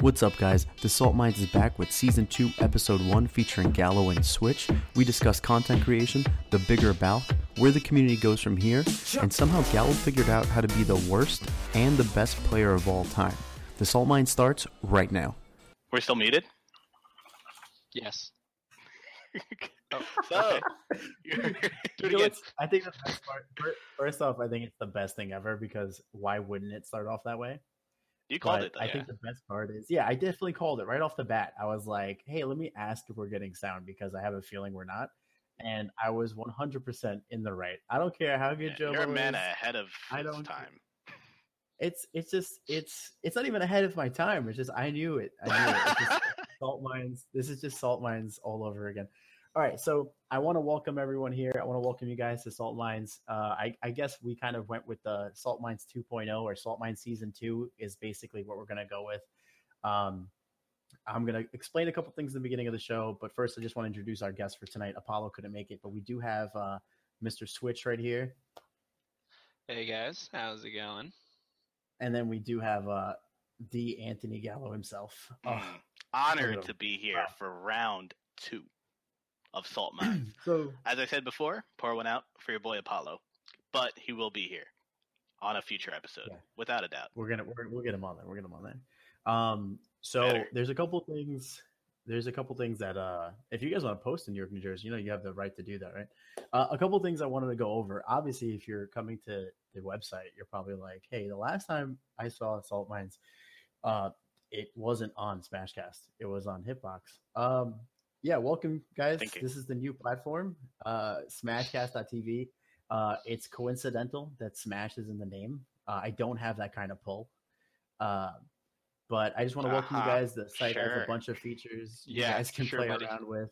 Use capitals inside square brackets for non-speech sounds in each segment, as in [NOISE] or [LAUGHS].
What's up, guys? The Salt Mines is back with Season 2, Episode 1, featuring Gallo and Switch. We discuss content creation, the Bigger Balk, where the community goes from here, and somehow Gallo figured out how to be the worst and the best player of all time. The Salt Mine starts right now. We're still muted? Yes. [LAUGHS] Oh, so, [LAUGHS] You know, it's- I think the best part. First off, I think it's the best thing ever because why wouldn't it start off that way? You called But it, though. I yeah. think the best part is, yeah, I definitely called it right off the bat. I was like, hey, let me ask if we're getting sound because I have a feeling we're not. And I was 100% in the right. I don't care how good Yeah, Joe You're a man is. ahead of I don't- time. It's it's just it's it's not even ahead of my time. It's just I knew it. I knew it. Just [LAUGHS] salt mines. This is just salt mines all over again. All right, so I want to welcome everyone here. I want to welcome you guys to Salt Mines. Uh, I, I guess we kind of went with the Salt Mines 2.0 or Salt Mines Season 2 is basically what we're going to go with. Um, I'm going to explain a couple things in the beginning of the show, but first I just want to introduce our guest for tonight. Apollo couldn't make it, but we do have uh, Mr. Switch right here, Hey guys, how's it going? and then we do have uh, the Anthony Gallo himself. Oh, Mm. Honored to be here Wow. for round two of Salt Mines. [CLEARS THROAT] so As I said before, pour one out for your boy Apollo, but he will be here on a future episode, Yeah. without a doubt. we're gonna we're, we'll get him on there. We'll get him on there. Um, so Better. there's a couple things. There's a couple things that uh, if you guys want to post in New York, New Jersey, you know you have the right to do that, right? Uh, a couple things I wanted to go over. Obviously, if you're coming to the website, you're probably like, "Hey, the last time I saw Salt Mines, uh, it wasn't on Smashcast. It was on Hitbox." Um, yeah, welcome guys. This is the new platform, uh, Smashcast.tv. Uh, it's coincidental that Smash is in the name. Uh, I don't have that kind of pull. Uh, but I just want to welcome you Uh-huh. guys. The site has a bunch of features you Yeah, guys can sure, play buddy. around with.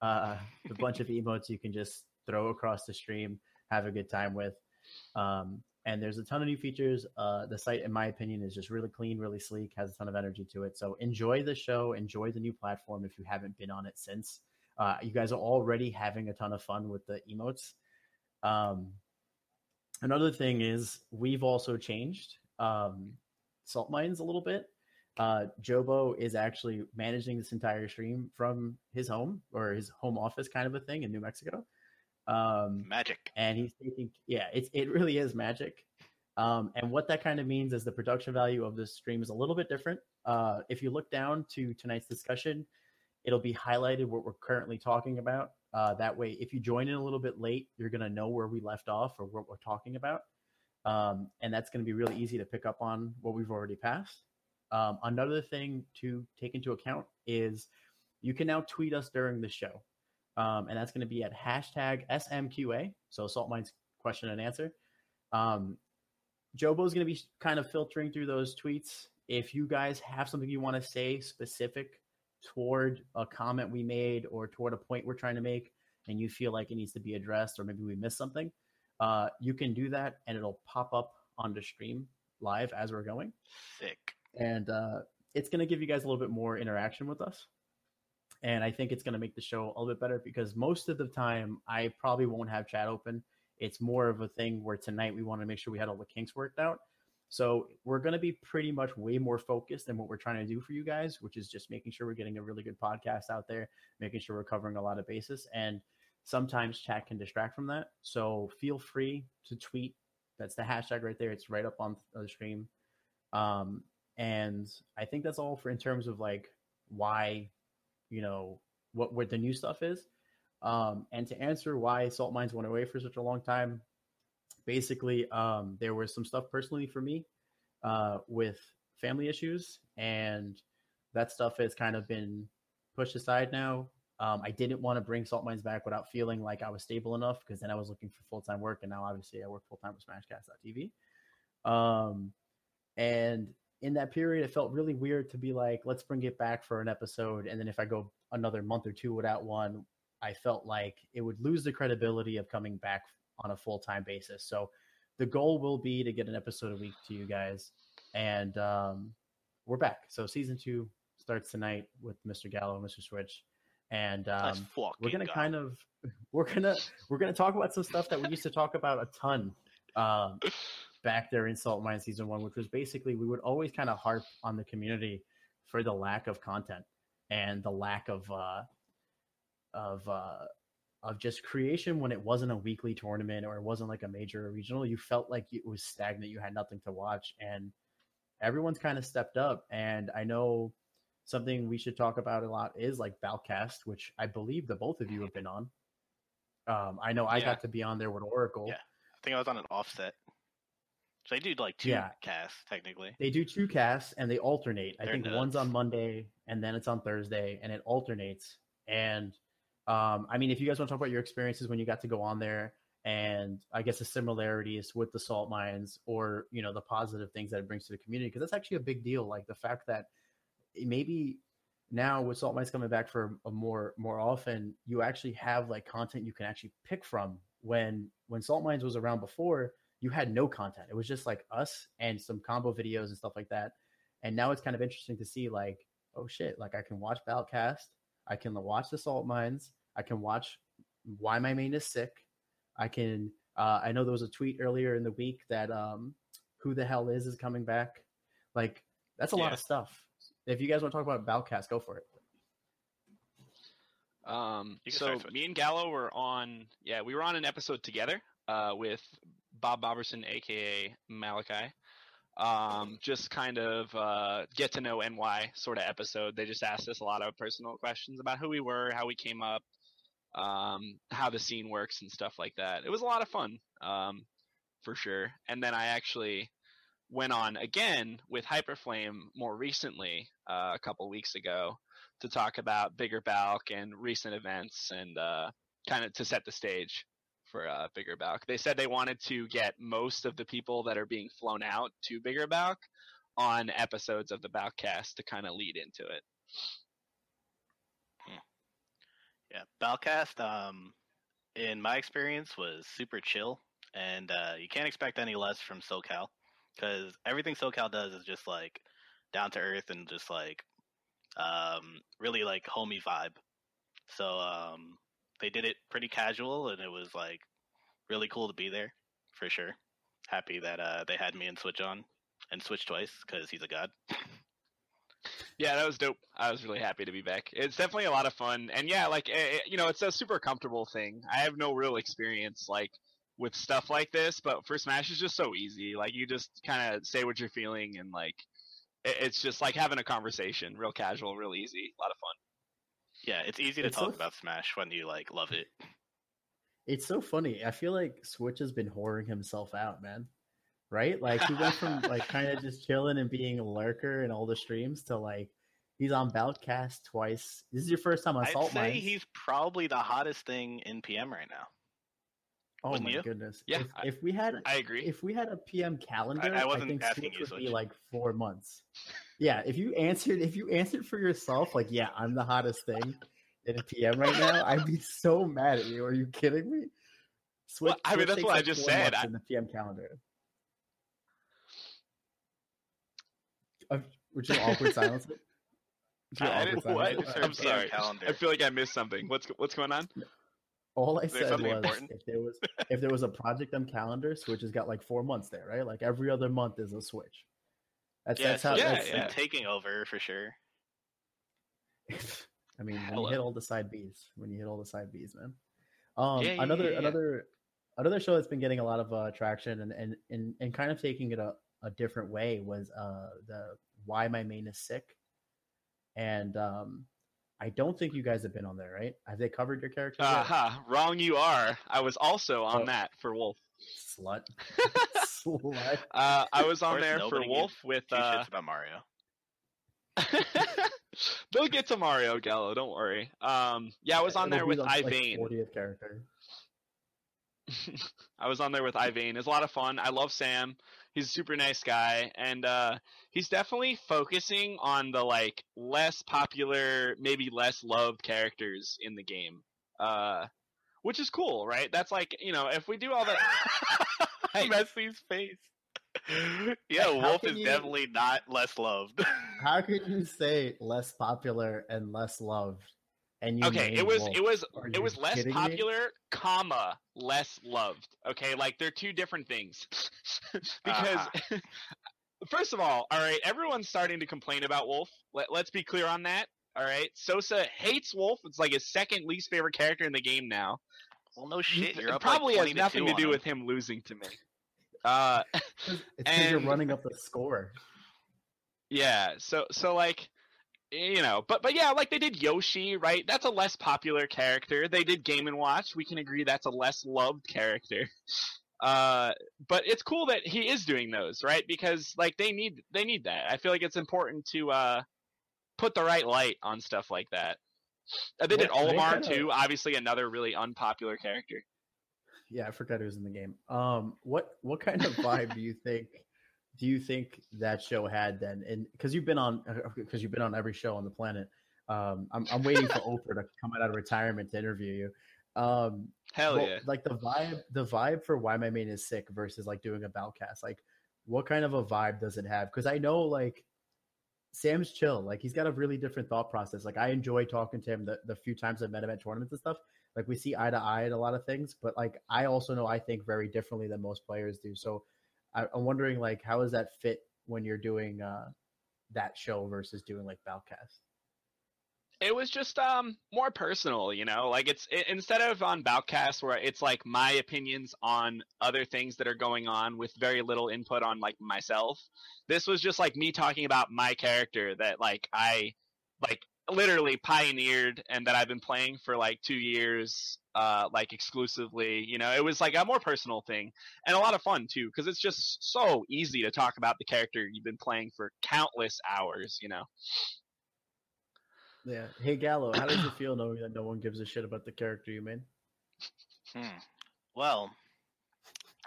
Uh, a bunch of emotes you can just throw across the stream, have a good time with. Um, and there's a ton of new features. Uh, the site, in my opinion, is just really clean, really sleek, has a ton of energy to it. So enjoy the show, enjoy the new platform if you haven't been on it since. Uh, you guys are already having a ton of fun with the emotes. Um, another thing is we've also changed um, salt mines a little bit. Uh, Jobo is actually managing this entire stream from his home or his home office, kind of a thing in New Mexico. Um, Magic. and he's taking yeah it's it really is magic. Um, and what that kind of means is the production value of this stream is a little bit different. Uh, if you look down to tonight's discussion it'll be highlighted what we're currently talking about. Uh, that way if you join in a little bit late you're going to know where we left off or what we're talking about. Um, and that's going to be really easy to pick up on what we've already passed. Um, another thing to take into account is you can now tweet us during the show um, and that's going to be at hashtag SMQA. So Salt Mines question and answer. Um, Jobo's going to be kind of filtering through those tweets. If you guys have something you want to say specific toward a comment we made or toward a point we're trying to make, and you feel like it needs to be addressed, or maybe we missed something, uh, you can do that, and it'll pop up on the stream live as we're going Sick. and uh, it's going to give you guys a little bit more interaction with us and i think it's going to make the show a little bit better because most of the time i probably won't have chat open. It's more of a thing where tonight we want to make sure we had all the kinks worked out. So we're going to be pretty much way more focused than what we're trying to do for you guys which is just making sure we're getting a really good podcast out there making sure we're covering a lot of bases and sometimes chat can distract from that. So feel free to tweet. That's the hashtag right there. It's right up on the stream. Um, and I think that's all for in terms of like why, you know, what what the new stuff is. Um, and to answer why salt mines went away for such a long time, basically, um, there was some stuff personally for me uh, with family issues, and that stuff has kind of been pushed aside now. Um, I didn't want to bring salt mines back without feeling like I was stable enough because then I was looking for full time work, and now obviously I work full time with Smashcast.tv. Um, and in that period, it felt really weird to be like, let's bring it back for an episode. And then if I go another month or two without one, I felt like it would lose the credibility of coming back on a full time basis. So the goal will be to get an episode a week to you guys. And um, we're back. So season two starts tonight with Mr. Gallo and Mr. Switch. And um, we're gonna go. kind of [LAUGHS] we're gonna we're gonna talk about some stuff that we used to talk about a ton um, back there in Salt Mine season one, which was basically we would always kind of harp on the community for the lack of content and the lack of uh, of uh, of just creation when it wasn't a weekly tournament or it wasn't like a major or regional. You felt like it was stagnant. You had nothing to watch, and everyone's kind of stepped up. And I know something we should talk about a lot is like Balcast, which I believe the both of you have been on. Um, I know I Yeah. got to be on there with Oracle. Yeah. I think I was on an offset. So they do like two Yeah. casts technically. They do two casts and they alternate. I They're think one's on Monday and then it's on Thursday and it alternates. And um, I mean, if you guys want to talk about your experiences when you got to go on there and I guess the similarities with the salt mines or, you know, the positive things that it brings to the community, because that's actually a big deal. Like the fact that maybe now with salt mines coming back for a more more often you actually have like content you can actually pick from when when salt mines was around before you had no content. It was just like us and some combo videos and stuff like that. And now it's kind of interesting to see like oh shit like i can watch Balcast, i can watch the salt mines i can watch why my main is sick i can uh, i know there was a tweet earlier in the week that um who the hell is is coming back. Like that's a lot of stuff. If you guys want to talk about Balcast, go for it. Um, so me and Gallo were on, yeah, we were on an episode together uh, with Bob Boberson, aka Malachi. Um, just kind of uh, get to know NY sort of episode. They just asked us a lot of personal questions about who we were, how we came up, um, how the scene works, and stuff like that. It was a lot of fun, um, for sure. And then I actually went on again with Hyperflame more recently, uh, a couple weeks ago, to talk about Bigger Balk and recent events and uh, kind of to set the stage for uh, Bigger Balk. They said they wanted to get most of the people that are being flown out to Bigger Balk on episodes of the Balkcast to kind of lead into it. Yeah, Balcast, um, in my experience, was super chill, and uh, you can't expect any less from SoCal because everything SoCal does is just like down to earth and just like um, really like homey vibe. So um, they did it pretty casual, and it was like really cool to be there for sure. Happy that uh, they had me and Switch on and Switch twice because he's a god. [LAUGHS] Yeah, that was dope. I was really happy to be back. It's definitely a lot of fun, and yeah, like eh, eh, you know, it's a super comfortable thing. I have no real experience like with stuff like this, but for Smash is just so easy. Like you just kind of say what you're feeling, and like it- it's just like having a conversation, real casual, real easy, a lot of fun. Yeah, it's easy to It's talk f- about Smash when you like love it. It's so funny. I feel like Switch has been whoring himself out, man. Right? Like he went from like [LAUGHS] kind of just chilling and being a lurker in all the streams to like he's on Balcast twice. This is your first time on I'd Salt say Mines. he's probably the hottest thing in PM right now. oh wouldn't my you? goodness. Yeah, if, I- if we had I agree. if we had a PM calendar, I, wasn't think asking Switch you, would be like four months. [LAUGHS] Yeah, if you answered if you answered for yourself, like yeah, I'm the hottest thing in a PM right now, I'd be so mad at you. Are you kidding me? Switch, Well, I mean, that's takes, what I just said. I- in the PM calendar. Uh, would you awkward silence [LAUGHS] it? I, awkward silence. I'm sorry. calendar. I feel like I missed something. What's what's going on? All I Is said was important? if there was [LAUGHS] if there was a project on calendar, Switch has got like four months there, right? Like every other month is a Switch. That's yeah, that's how. so yeah, that's, yeah. been taking over for sure. [LAUGHS] I mean, when Hello. you hit all the side Bs, when you hit all the side Bs, man. Um, Yeah, yeah, another yeah, yeah. another another show that's been getting a lot of uh, traction and, and and and kind of taking it a, a different way was uh the why my main is sick, and um, I don't think you guys have been on there, right? Have they covered your character? yet? Aha, wrong you are. I was also on Oh. that for Wolf. Slut, [LAUGHS] [LAUGHS] slut. Uh, I was on there for Wolf with. Uh, shits about Mario. [LAUGHS] they'll get to Mario Gallo. Don't worry. Um, yeah, I was on It'll there with the, like, Ivane. 40th character. [LAUGHS] I was on there with Ivane. It's a lot of fun. I love Sam. He's a super nice guy, and uh, he's definitely focusing on the like less popular, maybe less loved characters in the game, uh, which is cool, right? That's like you know, if we do all that, Hey. [LAUGHS] Messi's face. [LAUGHS] yeah, How Wolf is you- definitely not less loved. [LAUGHS] How could you say less popular and less loved? And you okay, named it was it was Are it was less kidding me? popular, comma less loved. Okay, like they're two different things because Uh-huh. first of all, all right, everyone's starting to complain about Wolf. Let, let's be clear on that. All right, Sosa hates Wolf. It's like his second least favorite character in the game now. Well, no shit. You're it up probably like has nothing to on do him. with him losing to me. Uh, [LAUGHS] It's because you're running up the score. yeah. So so like, you know, but but yeah, like they did Yoshi, right? That's a less popular character. They did Game and Watch. We can agree that's a less loved character. [LAUGHS] Uh, but it's cool that he is doing those, right? Because like they need they need that. I feel like it's important to uh put the right light on stuff like that. Uh, they did What- they kinda- too. Obviously, another really unpopular character. Yeah, I forgot who was in the game. Um, what what kind of vibe do you [LAUGHS] think? Do you think that show had then? And because you've been on, because you've been on every show on the planet. Um, I'm I'm waiting for Oprah to come out of retirement to interview you. Um, Hell yeah. Like the vibe, the vibe for why my main is sick versus like doing a Balcast. Like, what kind of a vibe does it have? Because I know like Sam's chill. Like he's got a really different thought process. Like I enjoy talking to him the, the few times I've met him at tournaments and stuff. Like we see eye to eye at a lot of things, but like I also know I think very differently than most players do. So I, I'm wondering like how does that fit when you're doing uh that show versus doing like Balcast? it was just um more personal you know like it's i instead of on Balcast where it's like my opinions on other things that are going on with very little input on like myself this was just like me talking about my character that like i like literally pioneered and that i've been playing for like two years uh like exclusively you know it was like a more personal thing and a lot of fun too because it's just so easy to talk about the character you've been playing for countless hours you know Yeah. Hey Gallo, how does it feel knowing that no one gives a shit about the character you made? Hmm. Well,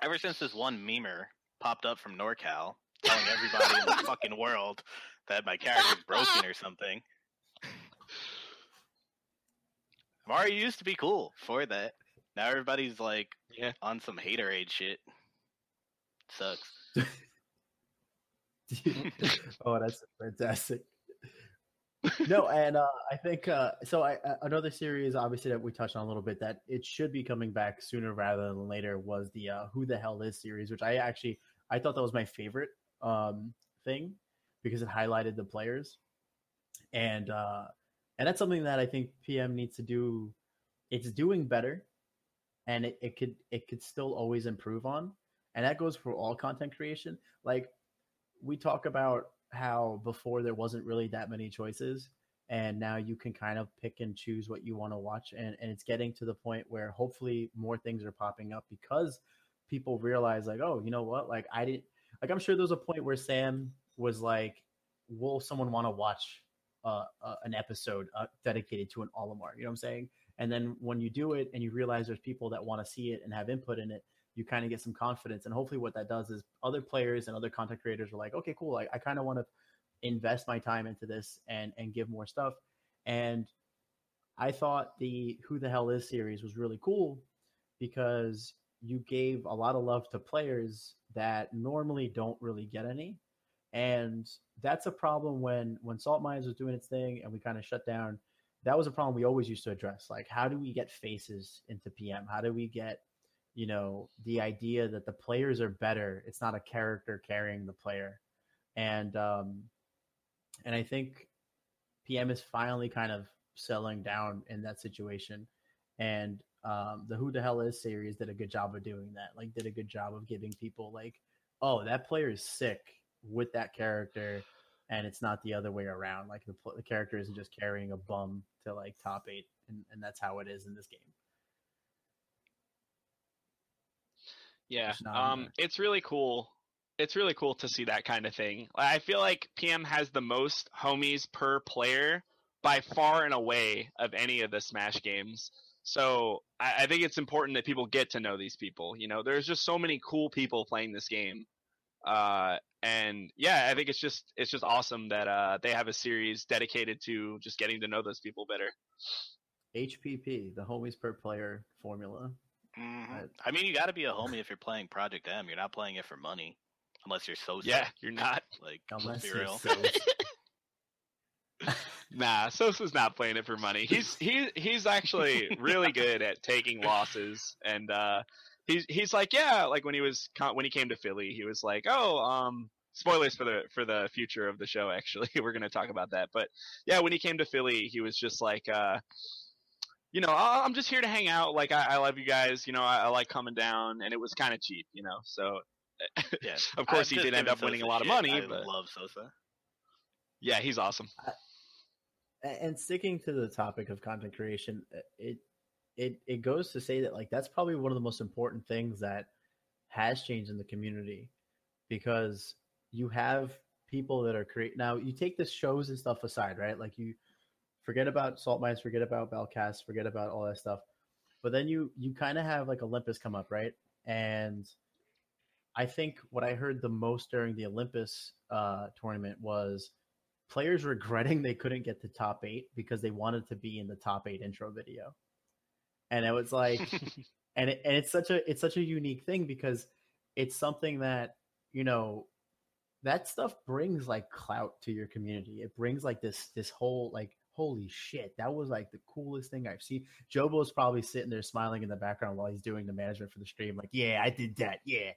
ever since this one memer popped up from NorCal telling everybody in the [LAUGHS] fucking world that my character's broken or something, Mario used to be cool for that. Now everybody's like Yeah. on some haterade shit. Sucks. [LAUGHS] [LAUGHS] oh, that's fantastic. no, and uh, I think uh, so. I, uh, another series, obviously, that we touched on a little bit, that it should be coming back sooner rather than later, was the uh, "Who the Hell Is" series, which I actually I thought that was my favorite um, thing because it highlighted the players, and uh, and that's something that I think PM needs to do. It's doing better, and it, it could it could still always improve on, and that goes for all content creation. Like we talk about how before there wasn't really that many choices and now you can kind of pick and choose what you want to watch and, and it's getting to the point where hopefully more things are popping up because people realize like oh you know what like i didn't like i'm sure there was a point where sam was like will someone want to watch uh, an episode uh, dedicated to an olimar you know what i'm saying and then when you do it and you realize there's people that want to see it and have input in it you kind of get some confidence. And hopefully, what that does is other players and other content creators are like, okay, cool. I, I kind of want to invest my time into this and and give more stuff. And I thought the Who the Hell Is series was really cool because you gave a lot of love to players that normally don't really get any. And that's a problem when when Salt Mines was doing its thing and we kind of shut down. That was a problem we always used to address. Like, how do we get faces into PM? How do we get you know the idea that the players are better it's not a character carrying the player and um and i think pm is finally kind of settling down in that situation and um the who the hell is series did a good job of doing that like did a good job of giving people like oh that player is sick with that character and it's not the other way around like the, the character isn't just carrying a bum to like top eight and, and that's how it is in this game Yeah, It's um, it's really cool. It's really cool to see that kind of thing. I feel like PM has the most homies per player by far and away of any of the Smash games. So I, I think it's important that people get to know these people. You know, there's just so many cool people playing this game, uh, and yeah, I think it's just it's just awesome that uh, they have a series dedicated to just getting to know those people better. hpp the homies per player formula Mhm. Right. I mean, you got to be a homie if you're playing Project M. You're not playing it for money, unless you're so Yeah, you're not. Like, Unless let's be you're real. so- [LAUGHS] Nah, Sosa's not playing it for money. He's he he's actually really good at taking losses, and uh, he's he's like, yeah, like when he was when he came to Philly, he was like, oh, um, spoilers for the for the future of the show. Actually, [LAUGHS] we're going to talk about that. But yeah, when he came to Philly, he was just like, uh, you know, "Oh, I'm just here to hang out. Like, I, I love you guys. You know, I, I like coming down, and it was kind of cheap. You know, so [LAUGHS] Yeah. of course I'm he did end giving up winning a lot of shit. money. I but love Sosa. yeah, he's awesome. A- and sticking to the topic of content creation uh, it it it goes to say that like that's probably one of the most important things that has changed in the community because you have people that are create now you take the shows and stuff aside right? Like you forget about salt mines forget about Balcast forget about all that stuff. But then you you kind of have like olympus come up right? And i think what i heard the most during the olympus uh tournament was players [LAUGHS] regretting they couldn't get to top eight because they wanted to be in the top eight intro video. And it was like, [LAUGHS] and it, and it's such a it's such a unique thing because it's something that you know that stuff brings like clout to your community. It brings like this this whole like holy shit that was like the coolest thing I've seen. Jobo's probably sitting there smiling in the background while he's doing the management for the stream, like yeah I did that yeah,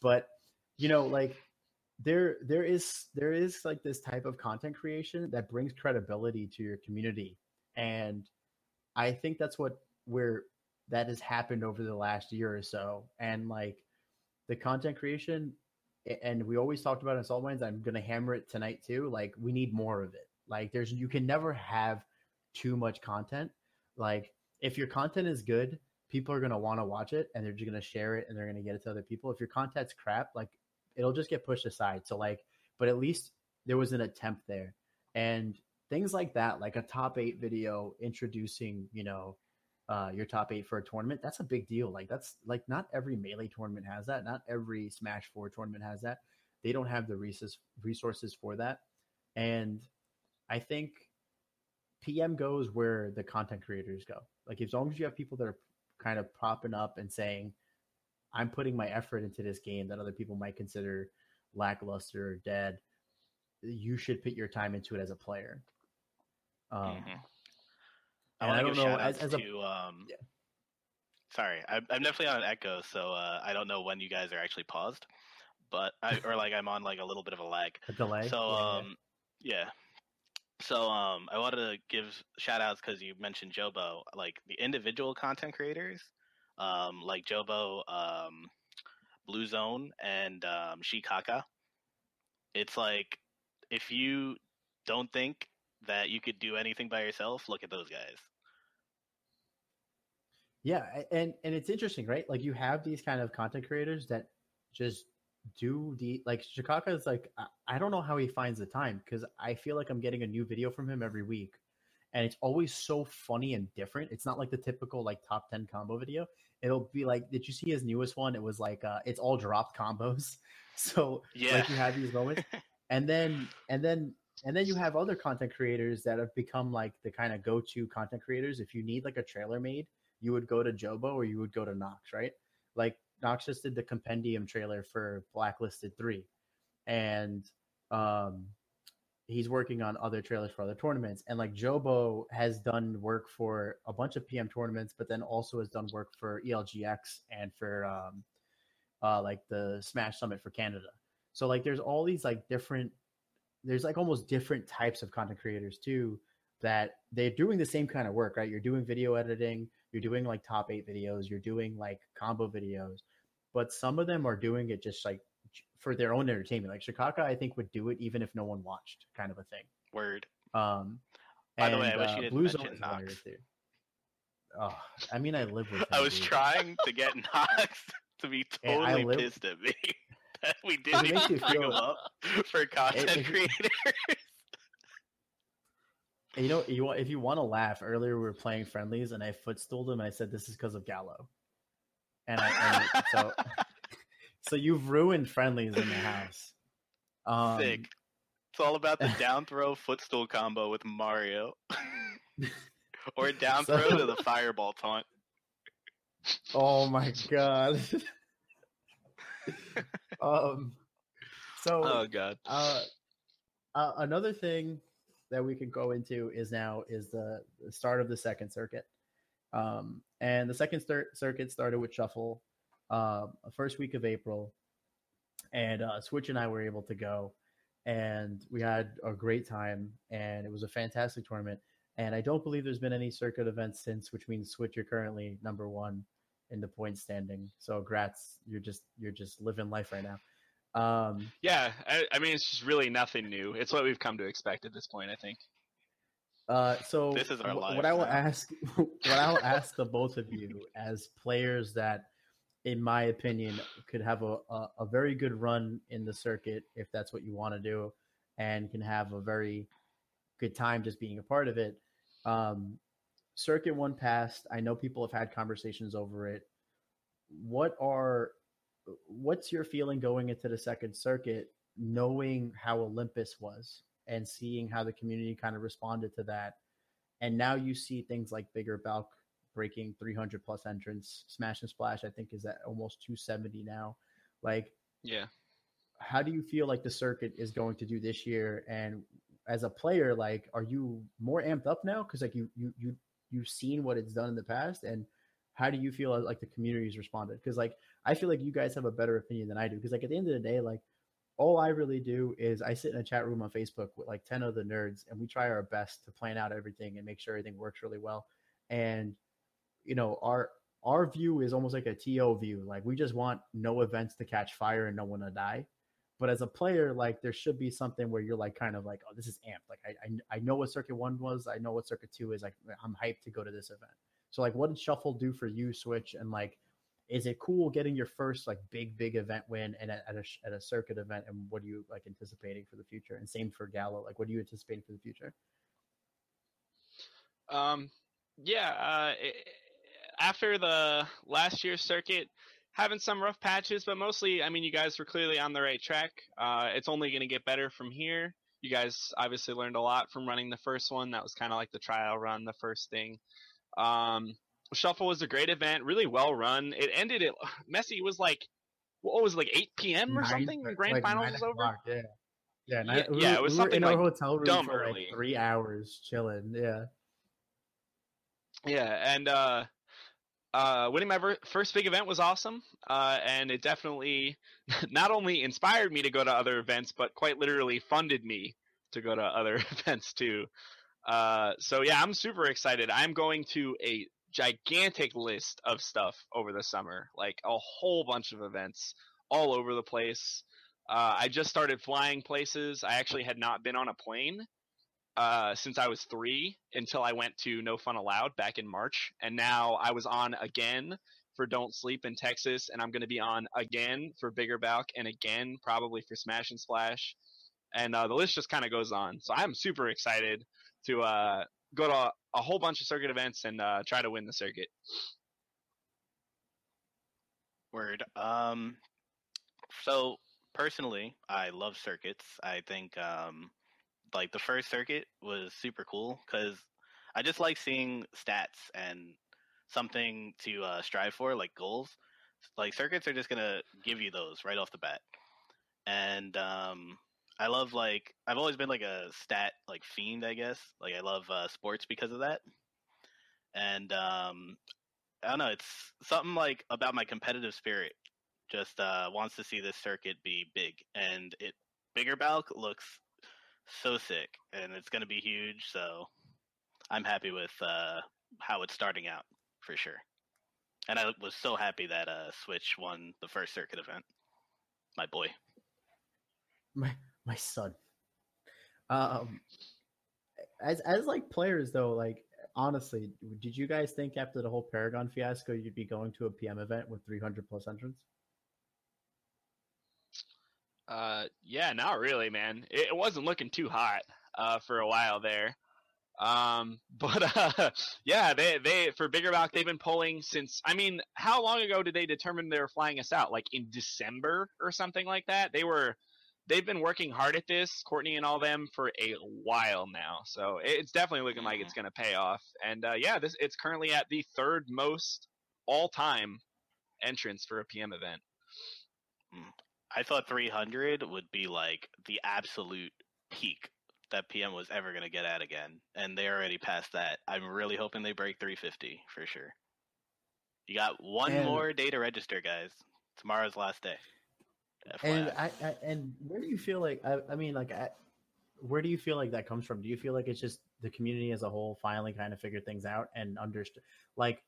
but you know like there there is there is like this type of content creation that brings credibility to your community and i think that's what where that has happened over the last year or so. And like the content creation and we always talked about in salt mines i'm gonna hammer it tonight too like we need more of it. Like there's you can never have too much content. Like if your content is good people are gonna want to watch it and they're just gonna share it and they're gonna get it to other people. If your content's crap like it'll just get pushed aside. So like, but at least there was an attempt there, and things like that, like a top eight video introducing, you know, uh, your top eight for a tournament. That's a big deal. Like that's like not every melee tournament has that. Not every Smash Four tournament has that. They don't have the resources resources for that, and I think PM goes where the content creators go. Like as long as you have people that are kind of propping up and saying, I'm putting my effort into this game that other people might consider lackluster or dead. You should put your time into it as a player. Um, Mhm. I to don't know shout as, outs as a um. Yeah. Sorry, I'm, I'm definitely on an echo, so uh, I don't know when you guys are actually paused, but I or like I'm on like a little bit of a lag. a delay. So Yeah, yeah. um, yeah. So um, I wanted to give shout outs because you mentioned Jobo, like the individual content creators, um, like Jobo, um, Blue Zone, and um, Shikaka. It's like if you don't think that you could do anything by yourself, look at those guys. Yeah, and and it's interesting, right? Like you have these kind of content creators that just do the like Shikaka is like I, I don't know how he finds the time because I feel like I'm getting a new video from him every week, and it's always so funny and different. It's not like the typical like top ten combo video. It'll be like, did you see his newest one? It was like uh it's all dropped combos. [LAUGHS] So Yeah. like you have these moments, [LAUGHS] and then and then and then you have other content creators that have become like the kind of go-to content creators. If you need like a trailer made, you would go to Jobo or you would go to Nox, right? Like Nox just did the compendium trailer for Blacklisted 3. And um he's working on other trailers for other tournaments. And like Jobo has done work for a bunch of PM tournaments, but then also has done work for EGLX and for um uh like the Smash Summit for Canada. So like there's all these like different there's like almost different types of content creators too that they're doing the same kind of work, right? You're doing video editing, you're doing like top eight videos, you're doing like combo videos, but some of them are doing it just like for their own entertainment. Like Shikaka, I think would do it even if no one watched, kind of a thing. Word. Um, By the way, I wish uh, you didn't Blue mention is Nox. Oh, I mean, I live with. [LAUGHS] Him, I was dude. trying to get [LAUGHS] Nox to be totally live- pissed at me [LAUGHS] that we didn't even bring feel- him up for content if you- creators. You know, you if you want to laugh. Earlier, we were playing friendlies, and I footstooled him, and I said, "This is because of Gallo." And, I, and [LAUGHS] so, so you've ruined friendlies in the house. Um, Sick. It's all about the down throw footstool combo with Mario. [LAUGHS] or down So- throw to the fireball taunt. Oh my god. [LAUGHS] um. So Oh god. uh, uh, another thing that we can go into is now is the, the start of the second circuit. Um, and the second cir- circuit started with Shuffle, um, first week of April, and uh, Switch and I were able to go, and we had a great time, and it was a fantastic tournament. And I don't believe there's been any circuit events since, which means Switch you're currently number one in the point standing. So, grats, you're just you're just living life right now. Um, yeah, I, I, mean it's just really nothing new. It's what we've come to expect at this point, I think. Uh, so this is our life what I will ask, [LAUGHS] what I will ask the both of you as players that, in my opinion, could have a, a, a very good run in the circuit if that's what you want to do, and can have a very good time just being a part of it. Um, circuit one passed. I know people have had conversations over it. What are what's your feeling going into the second circuit, knowing how Olympus was and seeing how the community kind of responded to that? And now you see things like Bigger Balk breaking 300 plus entrants. Smash and Splash, I think, is at almost 270 now. Like, yeah. How do you feel like the circuit is going to do this year? And as a player, like, are you more amped up now? Because like you you you you've seen what it's done in the past, and how do you feel uh, like the community's responded? Because like I feel like you guys have a better opinion than I do. Because like at the end of the day, like all I really do is I sit in a chat room on Facebook with like 10 other nerds and we try our best to plan out everything and make sure everything works really well. And you know, our our view is almost like a TO view. Like we just want no events to catch fire and no one to die. But as a player, like there should be something where you're like kind of like, oh, this is amped. Like I I, I know what circuit one was. I know what circuit two is. Like I'm hyped to go to this event. So like, what did Shuffle do for you, Switch? And like, is it cool getting your first like big big event win and at, at a at a circuit event? And what are you like anticipating for the future? And same for Gallo. Like, what are you anticipating for the future? Um, yeah. Uh, it, after the last year's circuit, having some rough patches, but mostly, I mean, you guys were clearly on the right track. Uh, it's only going to get better from here. You guys obviously learned a lot from running the first one. That was kind of like the trial run, the first thing. Um, Shuffle was a great event, really well run. It ended at [SIGHS] Messi was like, what was it, like 8 p.m. or nine, something? The grand like finals was over. Yeah, yeah, yeah, we, yeah, it was we something in like our hotel room dumb for early. like three hours chilling. Yeah, yeah, and uh, uh, winning my ver- first big event was awesome, uh, and it definitely [LAUGHS] not only inspired me to go to other events, but quite literally funded me to go to other [LAUGHS] events too. Uh, so yeah, I'm super excited. I'm going to a gigantic list of stuff over the summer, like a whole bunch of events all over the place. Uh, I just started flying places. I actually had not been on a plane uh, since I was three until I went to No Fun Allowed back in March, and now I was on again for Don't Sleep in Texas, and I'm going to be on again for Bigger Balk and again probably for Smash and Splash, and uh, the list just kind of goes on. So I'm super excited to uh, go to a, whole bunch of circuit events and uh, try to win the circuit. Word. Um, so personally, I love circuits. I think um, like the first circuit was super cool because I just like seeing stats and something to uh, strive for, like goals. Like circuits are just gonna give you those right off the bat, and um, I love like I've always been like a stat like fiend, I guess. Like I love uh, sports because of that, and um, I don't know. It's something like about my competitive spirit. Just uh, wants to see this circuit be big, and it bigger Balk looks so sick, and it's going to be huge. So I'm happy with uh, how it's starting out for sure. And I was so happy that uh, Switch won the first circuit event. My boy. My my son. Um, as as like players though, like honestly, did you guys think after the whole Paragon fiasco you'd be going to a PM event with 300 plus entrants? Uh, yeah, not really, man. It, it wasn't looking too hot uh, for a while there. Um, [LAUGHS] but uh, yeah, they they for Bigger Balk they've been pulling since. I mean, how long ago did they determine they were flying us out? Like in December or something like that. They were. They've been working hard at this, Courtney and all them, for a while now. So it's definitely looking like it's going to pay off. And uh, yeah, this it's currently at the third most all time entrance for a PM event. I thought 300 would be like the absolute peak that PM was ever going to get at again, and they already passed that. I'm really hoping they break 350 for sure. You got one And- more day to register, guys. Tomorrow's last day. And I, I and where do you feel like I, I mean like I, where do you feel like that comes from? Do you feel like it's just the community as a whole finally kind of figured things out and understood like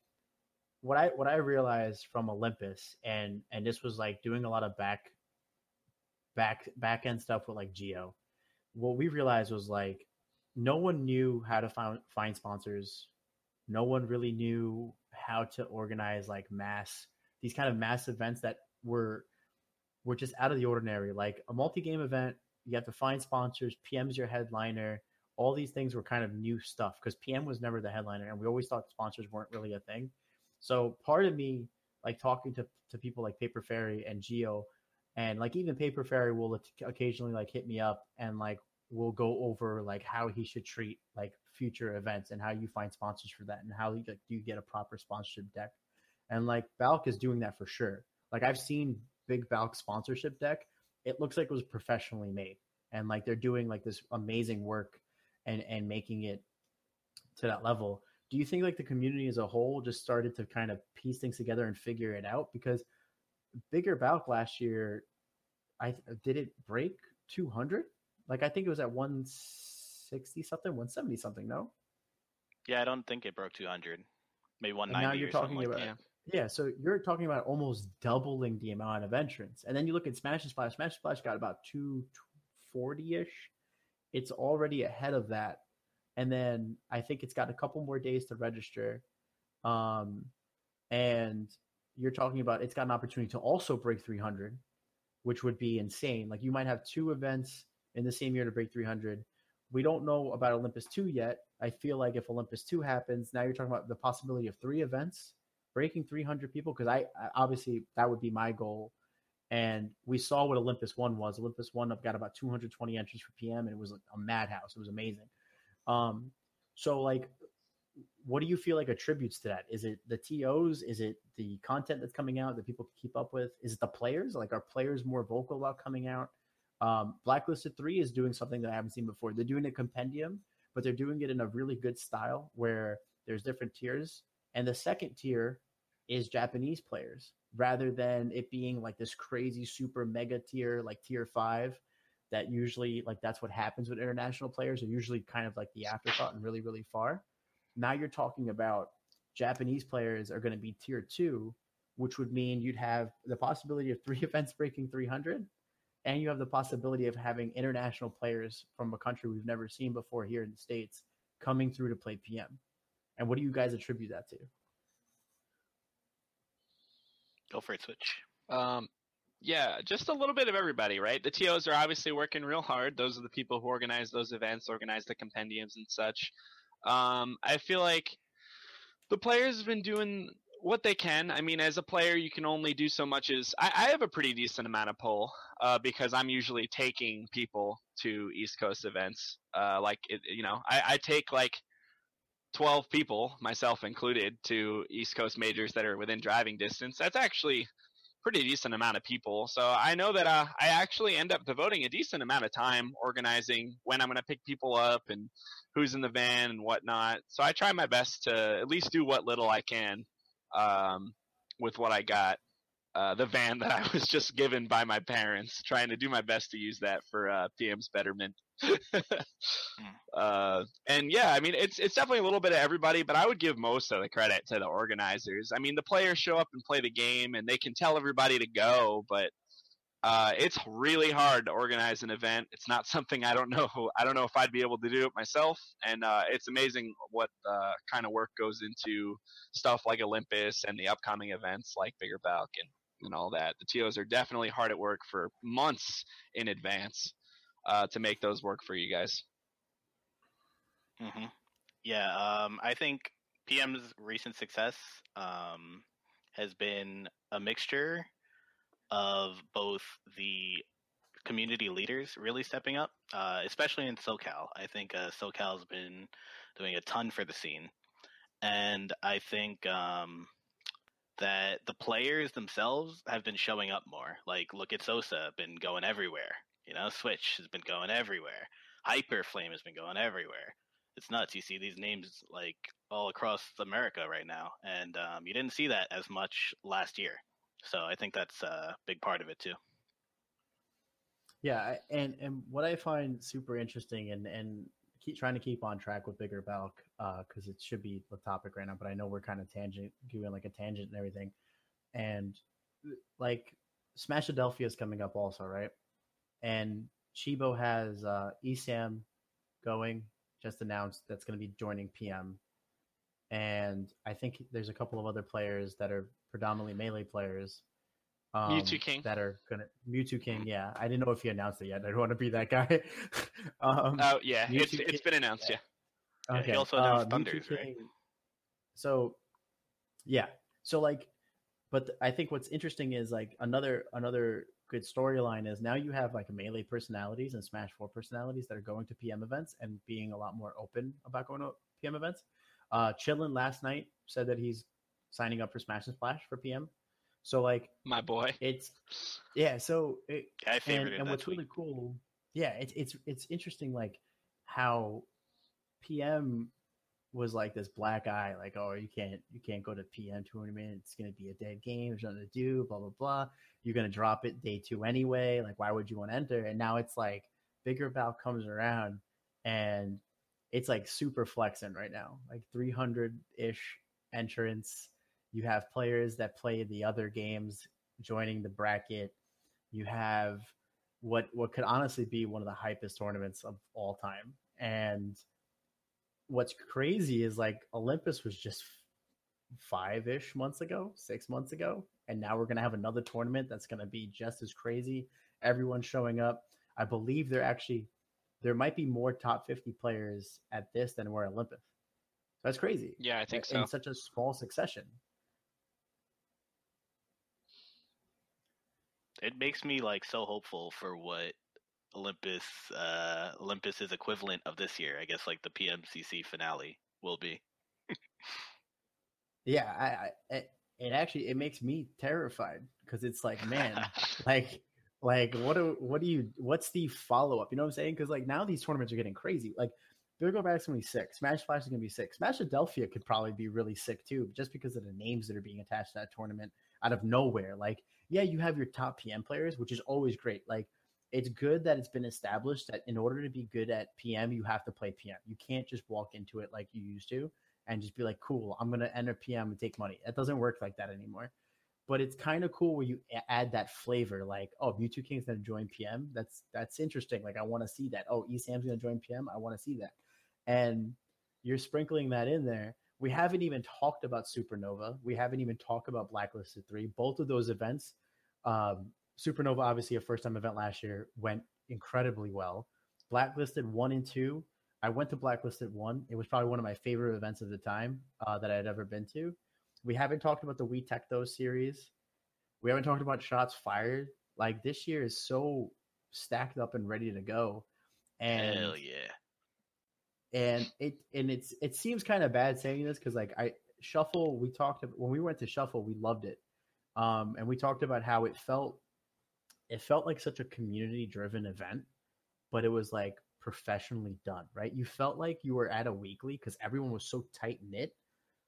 what I what I realized from Olympus and and this was like doing a lot of back back back end stuff with like Geo. What we realized was like no one knew how to find find sponsors. No one really knew how to organize like mass these kind of mass events that were were just out of the ordinary. Like a multi game event, you have to find sponsors. PM's your headliner. All these things were kind of new stuff because PM was never the headliner, and we always thought sponsors weren't really a thing. So part of me, like talking to, to people like Paper Fairy and Geo, and like even Paper Fairy will occasionally like hit me up and like we'll go over like how he should treat like future events and how you find sponsors for that and how you get, you get a proper sponsorship deck. And like Balk is doing that for sure. Like I've seen Big Balk sponsorship deck. It looks like it was professionally made and like they're doing like this amazing work and and making it to that level. Do you think like the community as a whole just started to kind of piece things together and figure it out because bigger Balk last year I did it break 200? Like I think it was at 160 something, 170 something, no? Yeah, I don't think it broke 200. Maybe And 190 now you're or something talking like about that. Yeah. Yeah, so you're talking about almost doubling the amount of entrants. And then you look at Smash and Splash. Smash and Splash got about 240 ish. It's already ahead of that. And then I think it's got a couple more days to register. Um, and you're talking about it's got an opportunity to also break 300, which would be insane. Like you might have two events in the same year to break 300. We don't know about Olympus 2 yet. I feel like if Olympus 2 happens, now you're talking about the possibility of three events breaking 300 people because I, I obviously that would be my goal. And we saw what Olympus One was. Olympus One i've got about 220 entries for PM, and it was like a madhouse. It was amazing. Um, so like, what do you feel like attributes to that? Is it the TOs? Is it the content that's coming out that people can keep up with? Is it the players? Like, are players more vocal about coming out? Um, Blacklisted Three is doing something that I haven't seen before. They're doing a compendium, but they're doing it in a really good style where there's different tiers, and the second tier is Japanese players rather than it being like this crazy super mega tier like tier five that usually like that's what happens with international players. Are usually kind of like the afterthought and really really far. Now you're talking about japanese players are going to be tier two which would mean you'd have the possibility of three [LAUGHS] events breaking 300 and you have the possibility of having international players from a country we've never seen before here in the states coming through to play pm and what do you guys attribute that to Go for it, Switch. Um, yeah, just a little bit of everybody, right? The TOs are obviously working real hard. Those are the people who organize those events, organize the compendiums and such. Um, I feel like the players have been doing what they can. I mean, as a player, you can only do so much as I, I have a pretty decent amount of pull uh, because I'm usually taking people to East Coast events. Uh, like, it, you know, I, I take like 12 people, myself included, to East Coast majors that are within driving distance. That's actually pretty decent amount of people. So I know that uh, I actually end up devoting a decent amount of time organizing when I'm going to pick people up and who's in the van and whatnot. So I try my best to at least do what little I can um, with what I got. Uh, the van [LAUGHS] that I was just given by my parents, trying to do my best to use that for uh, PM's betterment. [LAUGHS] uh, and yeah, I mean, it's it's definitely a little bit of everybody, but I would give most of the credit to the organizers. I mean, the players show up and play the game, and they can tell everybody to go, but uh, it's really hard to organize an event. It's not [LAUGHS] something I don't know. I don't know if I'd be able to do it myself, and uh, it's amazing what uh, kind of work goes into stuff like Olympus and the upcoming events like Bigger Balk and and all that. The TOs are definitely hard at work for months in advance uh, to make those work for you guys. hmm Yeah, um, I think PM's recent success um, has been a mixture of both the community leaders really stepping up, uh, especially in SoCal. I think uh, SoCal's been doing a ton for the scene, and I think um, that the players themselves have been showing up more. Like, look at Sosa, been going everywhere. You know, Switch has been going everywhere. Hyperflame has been going everywhere it's nuts. You see these names like all across America right now, and um, you didn't see that as much last year. So I think that's a big part of it too. Yeah, and and what I find super interesting and and keep trying to keep on track with Bigger Balk because it should be the topic right now, but I know we're kind of tangent doing like a tangent and everything, and like Smash Adelphia is coming up also, right? And Chibo has uh, Esam going, just announced that's going to be joining PM, and I think there's a couple of other players that are predominantly melee players. Um, Mewtwo King. that are gonna Mewtwo King. Yeah, I didn't know if he announced it yet. I don't want to be that guy. [LAUGHS] um, Oh yeah, Mewtwo it's it's King- been announced. Yeah. Yeah, he also announced Thunders, right? uh, So, yeah. So like, but I think what's interesting is like another another good storyline is now you have like melee personalities and Smash Four personalities that are going to PM events and being a lot more open about going to PM events. Uh, Chillin last night said that he's signing up for Smash and Splash for PM. So like My boy. it's yeah. So it, Yeah, I and, and what's really cool yeah it's it's it's interesting like how pm was like this black eye like oh you can't you can't go to pm tournament. It's to be a dead game. There's nothing to do blah blah blah. You're to drop it day two anyway. Like why would you want to enter? And now it's like bigger Balk comes around and it's like super flexing right now. Like 300 ish entrance. you have players that play the other games joining the bracket. You have what what could honestly be one of the hypest tournaments of all time. And what's crazy is like Olympus was just five ish months ago, six months ago, and now we're gonna have another tournament that's gonna be just as crazy. Everyone's showing up. I believe there actually there might be more top fifty players at this than were at Olympus. That's crazy Yeah, I think in so. In such a small succession. it makes me like so hopeful for what Olympus uh Olympus's equivalent of this year, I guess like the PMCC finale will be. Yeah, I, I it, it actually it makes me terrified because it's like, man, [LAUGHS] like like what do what do you what's the follow up? You know what I'm saying? Because like now these tournaments are getting crazy. Like Bigger Balk's gonna be sick. Smash Flash is gonna be sick. Smashadelphia could probably be really sick too, just because of the names that are being attached to that tournament out of nowhere. Like, yeah, you have your top PM players, which is always great. Like, it's good that it's been established that in order to be good at PM, you have to play PM. You can't just walk into it like you used to and just be like, cool, I'm gonna enter PM and take money. It doesn't work like that anymore. But it's kind of cool where you add that flavor, like, oh, Mewtwo King's gonna join PM. That's that's interesting. Like, I want to see that. Oh, Esam's gonna join PM. I want to see that. And you're sprinkling that in there. We haven't even talked about Supernova. We haven't even talked about Blacklisted Three. Both of those events, um, Supernova, obviously a first time event last year, went incredibly well. Blacklisted one and two. I went to Blacklisted one. It was probably one of my favorite events of the time uh, that I had ever been to. We haven't talked about the We Tech Those series. We haven't talked about shots fired. Like this year is so stacked up and ready to go. And Hell yeah. and it and it's it seems kind of bad saying this because like I shuffle we talked about, when we went to shuffle we loved it, um, and we talked about how it felt it felt like such a community driven event, but it was like professionally done, right? You felt like you were at a weekly because everyone was so tight knit,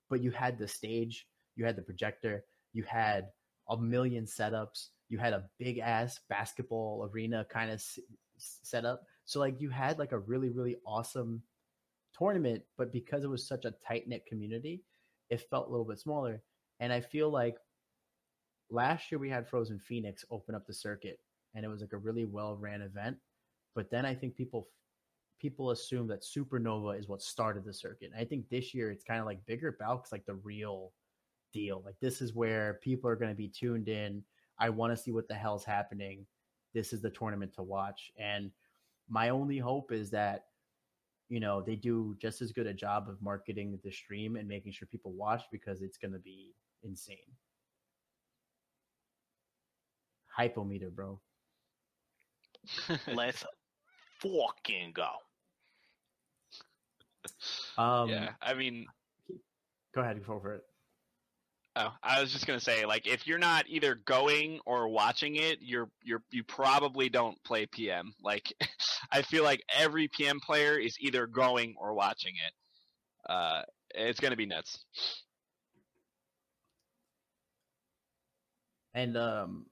but you had the stage, you had the projector, you had a million setups, you had a big ass basketball arena kind of s- set up. So like you had like a really really awesome tournament, but because it was such a tight knit community, it felt a little bit smaller. And I feel like last year we had Frozen Phoenix open up the circuit, and it was like a really well ran event. But then I think people people assume that Supernova is what started the circuit. And I think this year it's kind of like bigger Balk's like the real deal. Like this is where people are going to be tuned in. I want to see what the hell's happening. This is the tournament to watch. And my only hope is that you know they do just as good a job of marketing the stream and making sure people watch because it's going to be insane. Hypometer, bro. [LAUGHS] Let's fucking go. Um, yeah, I mean, Go ahead, go for it. oh, I was just gonna say, like, if you're not either going or watching it, you're you're you probably don't play PM. Like, [LAUGHS] I feel like every PM player is either going or watching it. Uh, it's gonna be nuts. And um,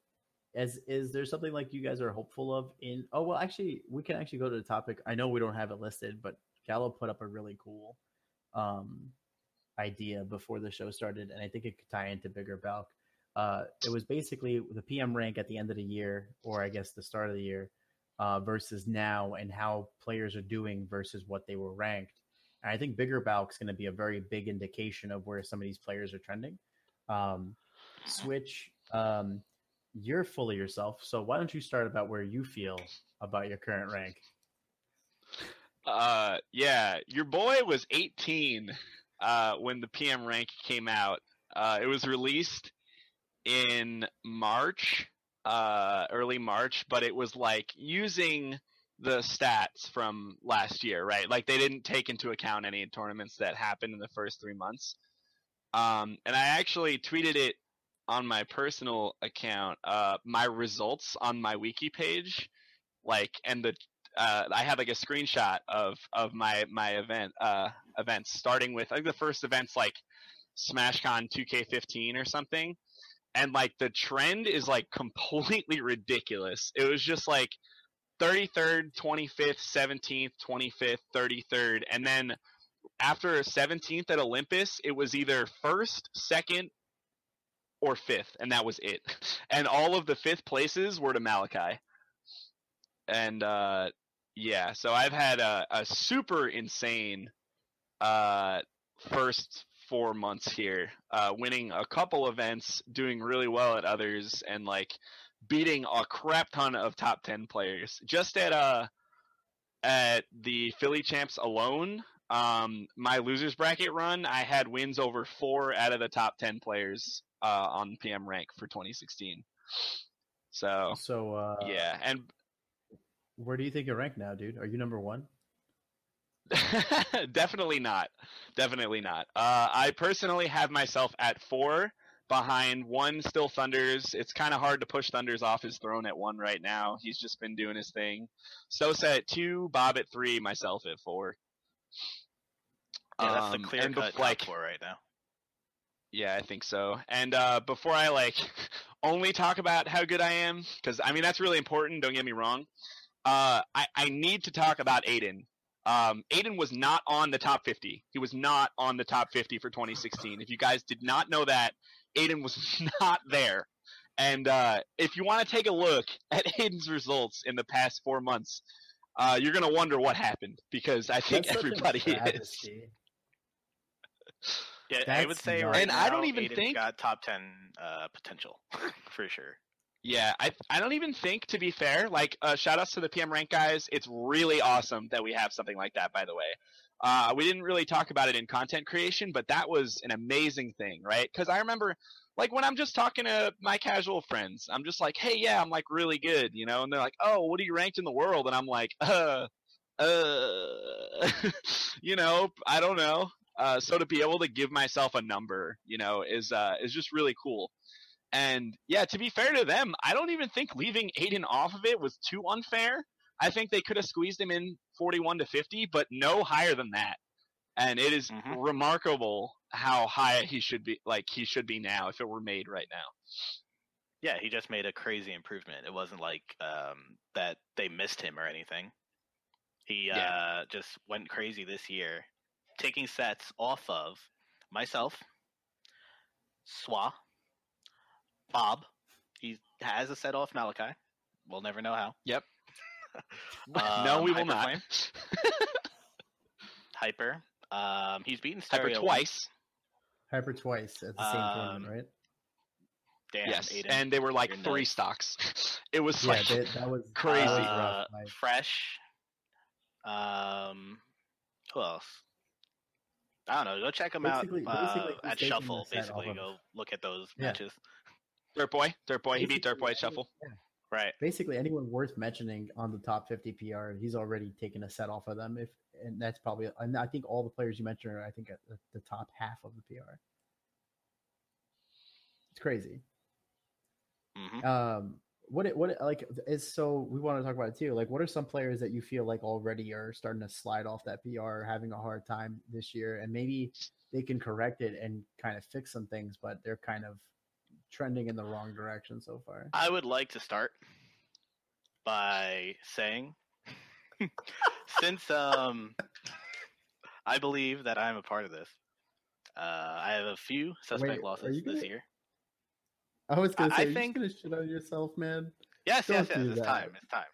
Is is there something like you guys are hopeful of in? Oh well, actually, we can actually go to the topic. I know we don't have it listed, but Gallo put up a really cool um, idea before the show started, and I think it could tie into bigger Balk. Uh, it was basically the PM rank at the end of the year, or I guess the start of the year, uh, versus now, and how players are doing versus what they were ranked. And I think bigger Balk's going to be a very big indication of where some of these players are trending. Um, Switch, um, you're fully yourself, so why don't you start about where you feel about your current rank? Uh, yeah, your boy was 18 uh, when the PM rank came out. Uh, it was released in March, uh, early March, but it was like using the stats from last year, right? Like they didn't take into account any tournaments that happened in the first three months. Um, and I actually tweeted it on my personal account, uh, my results on my wiki page, like, and the uh, I had like a screenshot of of my my event uh, events, starting with think the first event's like SmashCon 2K15 or something, and like the trend is like completely ridiculous. It was just like 33rd, 25th, 17th, 25th, 33rd, and then after 17th at Olympus, it was either first, second, or fifth, and that was it. [LAUGHS] And all of the fifth places were to Malachi. And uh, yeah, so I've had a, a super insane uh, first four months here, uh, winning a couple events, doing really well at others, and like beating a crap ton of top ten players. Just at uh at the Philly champs alone, um, my losers bracket run, I had wins over four out of the top ten players uh, on PM rank for 2016. So So uh, yeah, and where do you think you're ranked now, dude? Are you number one? [LAUGHS] definitely not. Definitely not. Uh, I personally have myself at four behind one still Thunders. It's kind of hard to push Thunders off his throne at one right now. He's just been doing his thing. Sosa at two, Bob at three, myself at four. Yeah, that's Um, the clear and cut like four right now. Yeah, I think so. And uh, before I like [LAUGHS] only talk about how good I am, because I mean that's really important. Don't get me wrong. Uh, I I need to talk about Aiden. Um, Aiden was not on the top 50. He was not on the top 50 for 2016. If you guys did not know that, Aiden was [LAUGHS] not there. And uh, if you want to take a look at [LAUGHS] Aiden's results in the past four months, uh, you're gonna wonder what happened because I think That's such a everybody is. travesty. [LAUGHS] Yeah, I would say right And I don't even Aiden's think- got top ten uh, potential [LAUGHS] for sure. Yeah, I I don't even think to be fair, like uh, shout outs to the PM rank guys. It's really awesome that we have something like that. By the way, uh, we didn't really talk about it in content creation, but that was an amazing thing, right? Because I remember, like when I'm just talking to my casual friends, I'm just like, hey, yeah, I'm like really good, you know, and they're like, oh, what are you ranked in the world? And I'm like, uh, uh, [LAUGHS] you know, I don't know. Uh, so to be able to give myself a number, you know, is uh, is just really cool. And yeah, to be fair to them, I don't even think leaving Aiden off of it was too unfair. I think they could have squeezed him in 41 to 50, but no higher than that. And it is Mhm. remarkable how high he should be, like he should be now if it were made right now. Yeah, he just made a crazy improvement. It wasn't like um, that they missed him or anything. He Yeah. uh, just went crazy this year, taking sets off of myself, Swa, Bob. He has a set off Malachi. We'll never know how. Yep. [LAUGHS] No, Um, we will not. [LAUGHS] Hyper. Um, he's beaten Hyper Stereo twice. Hyper twice at the same tournament, Um, right? Damn, yes, Aiden. and they were like you're three nuts. stocks. [LAUGHS] It was Yeah, like that, that was crazy. Uh, rough. Like, Fresh. Um, who else? I don't know. Go check him out Basically- uh, at Shuffle. Basically, go look at those Yeah. matches. Dirt Boy. Dirt Boy. He beat Dirt Boy at Shuffle. anyone- Right. Basically, anyone worth mentioning on the top 50 PR, he's already taken a set off of them. If and that's probably, and I think all the players you mentioned are, I think, at the, the top half of the PR. It's crazy. hmm Um, what it, what it, like is so we want to talk about it too. Like, what are some players that you feel like already are starting to slide off that PR, having a hard time this year, and maybe they can correct it and kind of fix some things, but they're kind of trending in the wrong direction so far. I would like to start by saying, [LAUGHS] since um, I believe that I'm a part of this, uh, I have a few suspect Wait, losses this gonna- year. I was gonna I- say, I you're think- just gonna shit on yourself, man. Yes, yes, Don't yes. do It's that. time. It's time.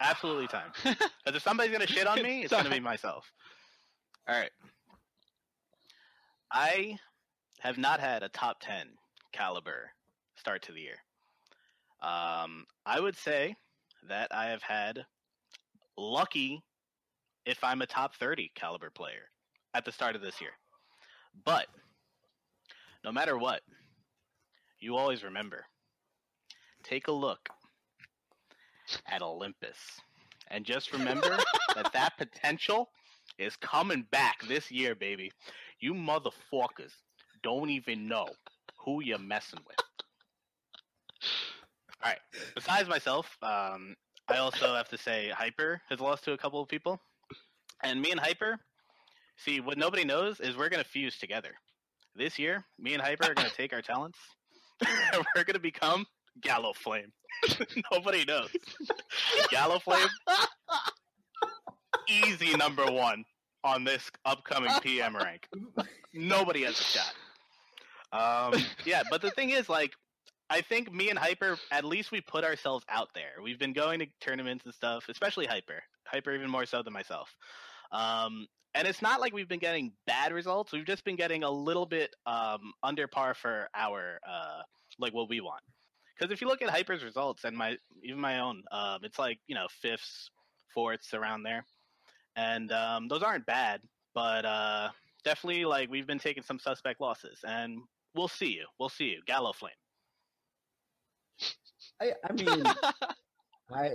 Absolutely time. [LAUGHS] Because if somebody's gonna shit on me, [LAUGHS] it's gonna be myself. All right. I have not had a top ten caliber start to the year. Um, I would say that I have had lucky if I'm a top thirty caliber player at the start of this year. But no matter what, you always remember. Take a look at Olympus. And just remember [LAUGHS] that that potential is coming back this year, baby. You motherfuckers don't even know who you're messing with. All right. Besides myself, um, I also have to say Hyper has lost to a couple of people. And me and Hyper, see, what nobody knows is we're to fuse together. This year, me and Hyper are to take our talents [LAUGHS] we're to become Gallo Flame. [LAUGHS] nobody knows. Gallo Flame, easy number one on this upcoming PM rank. Nobody has a shot. Um, [LAUGHS] yeah, but the thing is, like, I think me and Hyper, at least we put ourselves out there. We've been going to tournaments and stuff, especially Hyper. Hyper even more so than myself. Um, and it's not like we've been getting bad results. We've just been getting a little bit um, under par for our uh, like what we want. Because if you look at Hyper's results and my even my own, um, it's like you know fifths, fourths around there, and um, those aren't bad. But uh, definitely, like we've been taking some suspect losses, and we'll see you. We'll see you, Gallo Flame. I, I mean, [LAUGHS] I,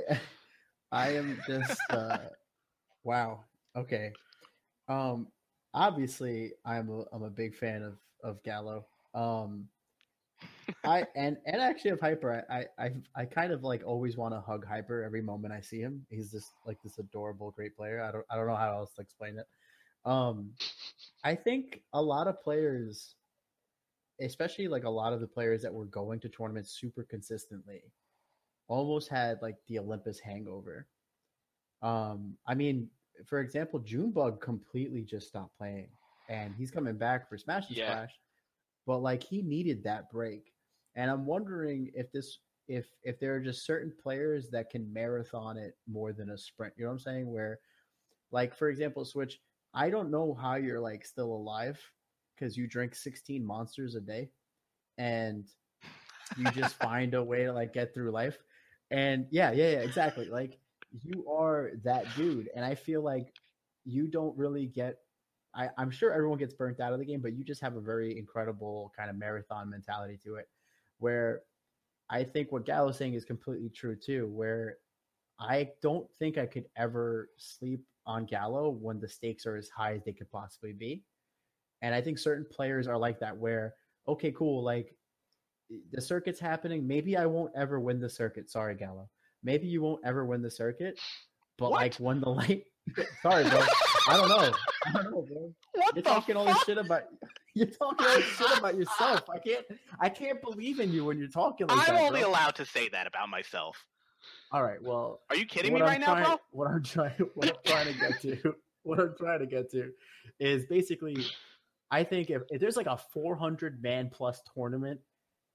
I am just, uh, wow. Okay. Um, obviously, I'm a, I'm a big fan of of Gallo. Um, I and and actually of Hyper. I I I kind of like always want to hug Hyper every moment I see him. He's just like this adorable, great player. I don't I don't know how else to explain it. Um, I think a lot of players, especially like a lot of the players that were going to tournaments super consistently, almost had like the Olympus hangover. Um, I mean, for example, Junebug completely just stopped playing, and he's coming back for Smash and Yeah. Splash, but like he needed that break, and I'm wondering if this if if there are just certain players that can marathon it more than a sprint. You know what I'm saying? Where, like for example, Switch. I don't know how you're like still alive because you drink 16 monsters a day, and you just [LAUGHS] find a way to like get through life. And yeah, yeah, yeah, exactly. Like you are that dude, and I feel like you don't really get. I, I'm sure everyone gets burnt out of the game, but you just have a very incredible kind of marathon mentality to it, where I think what Gallo's saying is completely true too. Where I don't think I could ever sleep on Gallo when the stakes are as high as they could possibly be. And I think certain players are like that where, okay, cool, like the circuit's happening. Maybe I won't ever win the circuit. Sorry, Gallo. Maybe you won't ever win the circuit. But What? like when the light [LAUGHS] sorry, bro. I don't know. I don't know, bro. What You're talking all this shit about [LAUGHS] you're talking all this shit about yourself. I can't I can't believe in you when you're talking like I'm that. only bro. allowed to say that about myself. All right, well, Are you kidding me I'm right now, trying, bro? What I'm trying, [LAUGHS] what I'm trying to get to, what I'm trying to get to, is basically, I think if, if there's like a 400 man plus tournament,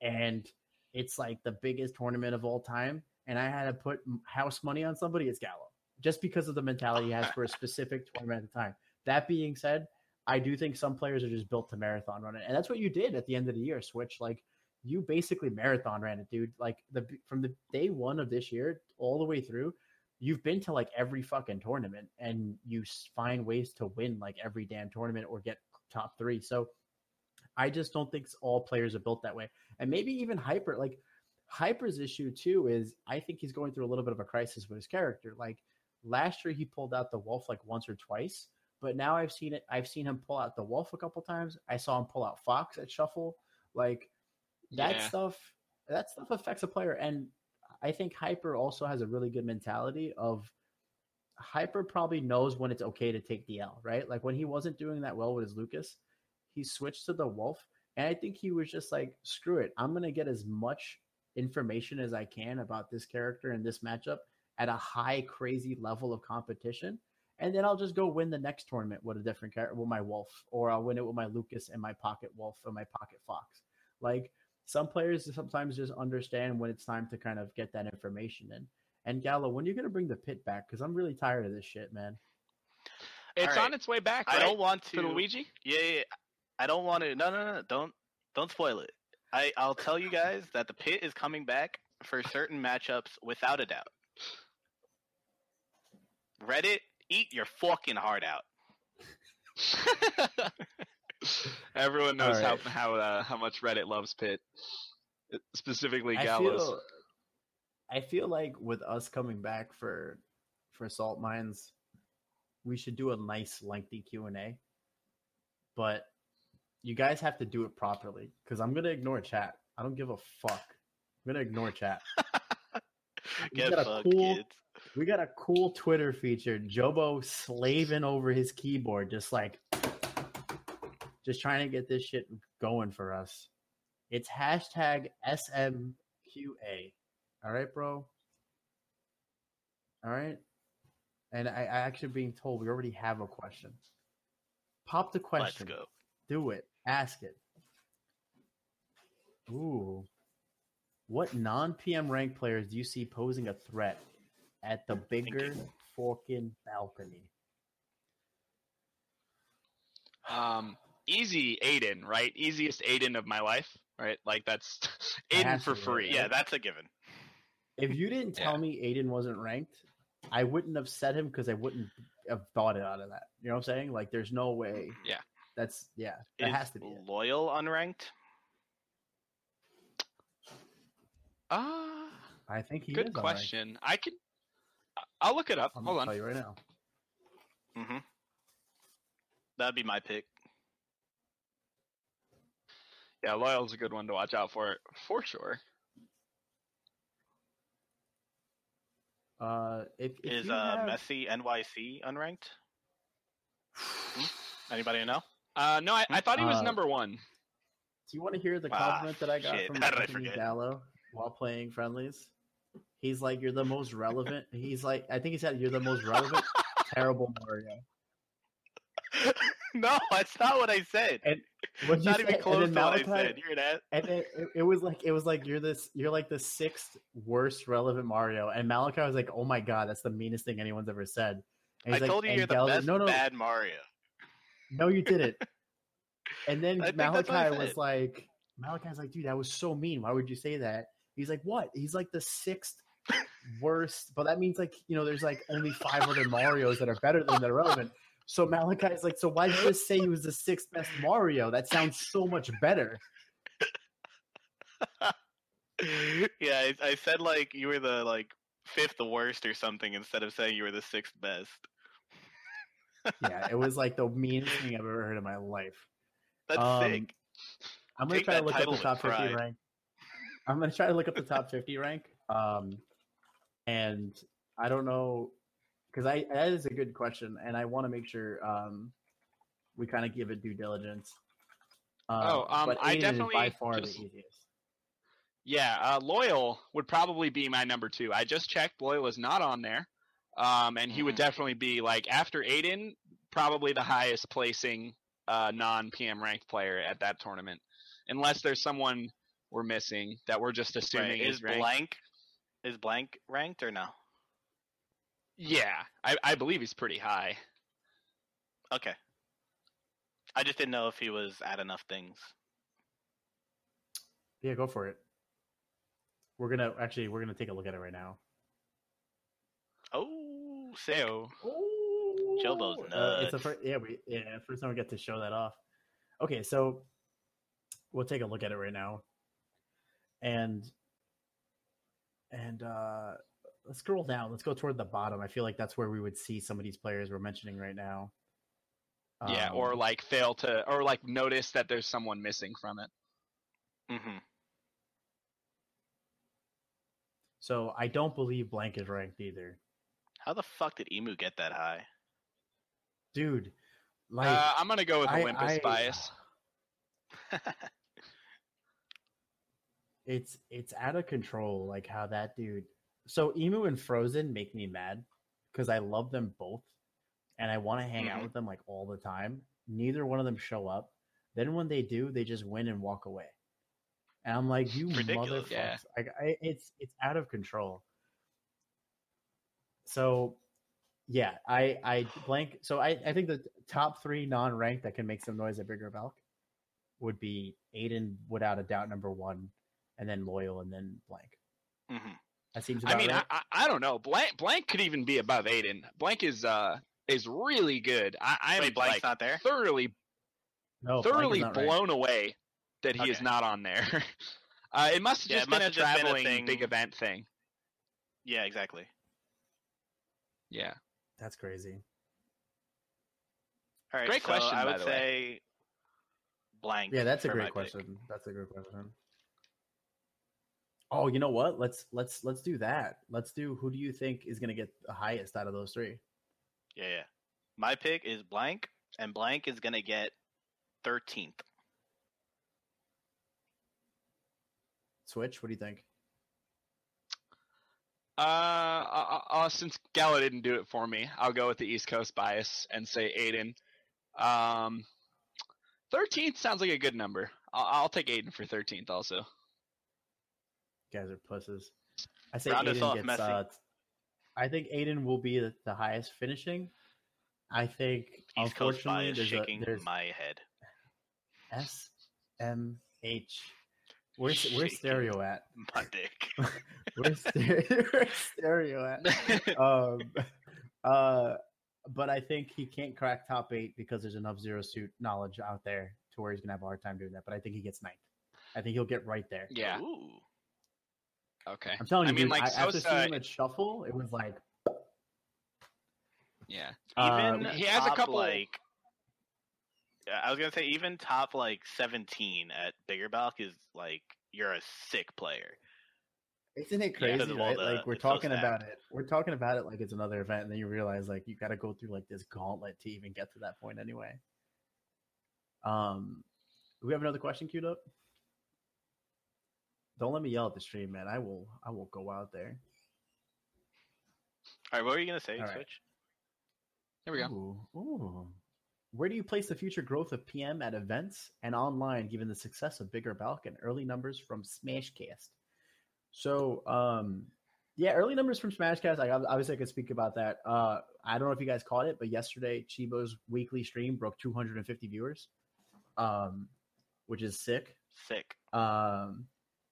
and it's like the biggest tournament of all time, and I had to put house money on somebody, it's Gallo, just because of the mentality he has for a [LAUGHS] specific tournament at the time. That being said, I do think some players are just built to marathon run it, and that's what you did at the end of the year. Switch like you basically marathon ran it, dude. Like the from the day one of this year all the way through, you've been to like every fucking tournament, and you find ways to win like every damn tournament or get top three. So I just don't think all players are built that way, and maybe even Hyper. Like Hyper's issue too is I think he's going through a little bit of a crisis with his character. Like last year, he pulled out the Wolf like once or twice, but now I've seen it. I've seen him pull out the Wolf a couple times. I saw him pull out Fox at Shuffle. Like that Yeah. stuff that stuff affects a player and i think hyper also has a really good mentality of hyper probably knows when it's okay to take the l right like when he wasn't doing that well with his lucas he switched to the wolf And I think he was just like, screw it. I'm going to get as much information as I can about this character and this matchup at a high, crazy level of competition. And then I'll just go win the next tournament with a different character, with my wolf, or I'll win it with my Lucas and my pocket wolf and my pocket fox. Like some players sometimes just understand when it's time to kind of get that information in. And Gallo, when you're going to bring the pit back? Because I'm really tired of this shit, man. It's Alright. on its way back. I don't want for to. Luigi. Yeah, yeah, yeah. I don't want to. No, no, no. Don't don't spoil it. I I'll tell you guys that the pit is coming back for certain matchups without a doubt. Reddit, eat your fucking heart out. [LAUGHS] Everyone knows Alright. how how uh, how much Reddit loves Pit, specifically I feel, I feel like with us coming back for for salt mines, we should do a nice lengthy Q and A. But you guys have to do it properly because I'm gonna ignore chat. I don't give a fuck. I'm gonna ignore chat. [LAUGHS] We got a fucked, cool- kids. We got a cool Twitter feature. Jobo slaving over his keyboard, just like just trying to get this shit going for us. It's hashtag SMQA. All right, bro. All right. And I, I actually being told we already have a question. Pop the Let's question. go. Do it. Ask it. Ooh. What non PM rank players do you see posing a threat at the bigger fucking balcony? Um, easy Aiden, right? Easiest Aiden of my life, right? Like that's [LAUGHS] Aiden for free. Yeah, that's a given. If you didn't tell Yeah. me Aiden wasn't ranked, I wouldn't have said him because I wouldn't have thought it out of that. You know what I'm saying? Like, there's no way. Yeah. That's yeah. That Is has to be. It. loyal unranked? Ah, I think he good unranked. question. I can. I'll look it up. I'm Hold on. tell you right now. Mm-hmm. That'd be my pick. Yeah, loyal's a good one to watch out for, for sure. Uh, if, if Is you uh have- Messi NYC unranked? Hmm? [SIGHS] Anybody know? Uh, no, I, I thought he was Uh, number one. Do you want to hear the Ah, compliment that I got shit. from How [LAUGHS] did I Anthony forget? Gallo while playing friendlies? He's like, "You're the most relevant." He's like, I think he said, "You're the most relevant." [LAUGHS] terrible Mario. [LAUGHS] no, that's not what I said. What not even close to what I said. You're an ass. And it, it, it was like it was like you're this you're like the sixth worst relevant Mario. And Malachi was like, "Oh my god, that's the meanest thing anyone's ever said." And I like, told you you're the best no, no, bad Mario. no, you didn't. [LAUGHS] And then I think that's Malachi was like, Malachi's like, dude, that was so mean. Why would you say that? He's like, what? He's like the sixth [LAUGHS] worst, but that means like you know, there's like only five other Mario's that are better than that are relevant. So Malachi's like, so why did you just say he was the sixth best Mario? That sounds so much better. [LAUGHS] yeah, I, I said like you were the like fifth worst or something instead of saying you were the sixth best. Yeah, it was like the meanest thing I've ever heard in my life. That's Um, sick. I'm gonna Take try to look up the top 50 pride. rank. I'm gonna try to look up the top 50 rank. Um, and I don't know because I that is a good question, and I want to make sure um we kind of give it due diligence. Oh, um, but I Aiden is by definitely far just- the easiest. Yeah, uh, loyal would probably be my number two. I just checked. Loyal is not on there, um, and he would Mhm. definitely be like after Aiden, probably the highest placing uh, non PM ranked player at that tournament, unless there's someone we're missing that we're just assuming Right. is Is blank is blank ranked or no? Yeah, I, I believe he's pretty high. Okay. I just didn't know if he was at enough things. Yeah, go for it. We're gonna actually we're gonna take a look at it right now. Oh, sick. Heyo. Jobo's Uh, it's the first, yeah, we yeah, first time we get to show that off. Okay, so we'll take a look at it right now, and and uh let's scroll down. Let's go toward the bottom. I feel like that's where we would see some of these players we're mentioning right now. Yeah, or Um, like fail to, or like notice that there's someone missing from it. hmm so I don't believe blank is ranked either, How the fuck did Emu get that high? dude. Like uh, I'm gonna go with I- Olympus I- bias. [LAUGHS] it's it's out of control like how that dude so emu and frozen make me mad because i love them both and i want to hang out Mhm. with them like all the time. Neither one of them show up. Then when they do they just win and walk away. And i'm like you motherfuckers Yeah. like I, it's it's out of control. So yeah i i blank so i i think the top three non-ranked that can make some noise at bigger Balk would be aiden without a doubt number one and then loyal and then blank. Hmm that seems I mean, right. I, I I don't know. Blank Blank could even be above Aiden. Blank is uh is really good. I, I'm Wait, Blank's like not there. thoroughly no thoroughly not ranked. blown away that he is not on there. [LAUGHS] uh, it must have Yeah, just it been a have just been a traveling big event thing. Yeah, exactly. Yeah. that's crazy All right. Great so question, I by would the way. say blank. yeah that's a for my great pick. question that's a great question oh you know what let's let's let's do that let's do who do you think is going to get the highest out of those three Yeah, yeah. My pick is blank, and blank is gonna get thirteenth. switch what do you think Uh, uh, uh, since Gallo didn't do it for me, I'll go with the East Coast bias and say Aiden. Um, 13th sounds like a good number. I'll, I'll take Aiden for 13th also. You guys are pusses i say Round aiden off, gets Messi. uh, i think aiden will be the, the highest finishing i think East Coast unfortunately bias there's, shaking a, there's my head. s m h where's [LAUGHS] where's stereo at My dick. [LAUGHS] where's stereo, [LAUGHS] where's stereo at um, uh, but I think he can't crack top eight because there's enough zero suit knowledge out there to where he's gonna have a hard time doing that. But I think he gets ninth. I think he'll get right there. yeah. Ooh. Okay. I'm telling you, I you, mean, dude, like, I, after Sosa- seeing him at shuffle, it was like Yeah. Even uh, he has a couple- like. I was gonna say even top like seventeen at Bigger Balk is like you're a sick player. Isn't it Yeah, crazy, 'cause of all right? the- like we're it's so talking about it, we're talking about it like it's another event, and then you realize like you got to go through like this gauntlet to even get to that point anyway. Um, do we have another question queued up? Don't let me yell at the stream, man. I will. I will go out there. All right, what were you gonna say, All right. Switch? There we go. Ooh, ooh. Where do you place the future growth of PM at events and online, given the success of Bigger Balk and early numbers from Smashcast? So, um, yeah, early numbers from Smashcast. I obviously, I could speak about that. Uh, I don't know if you guys caught it, but yesterday, Chibo's weekly stream broke 250 viewers, um, which is sick. Sick. Um,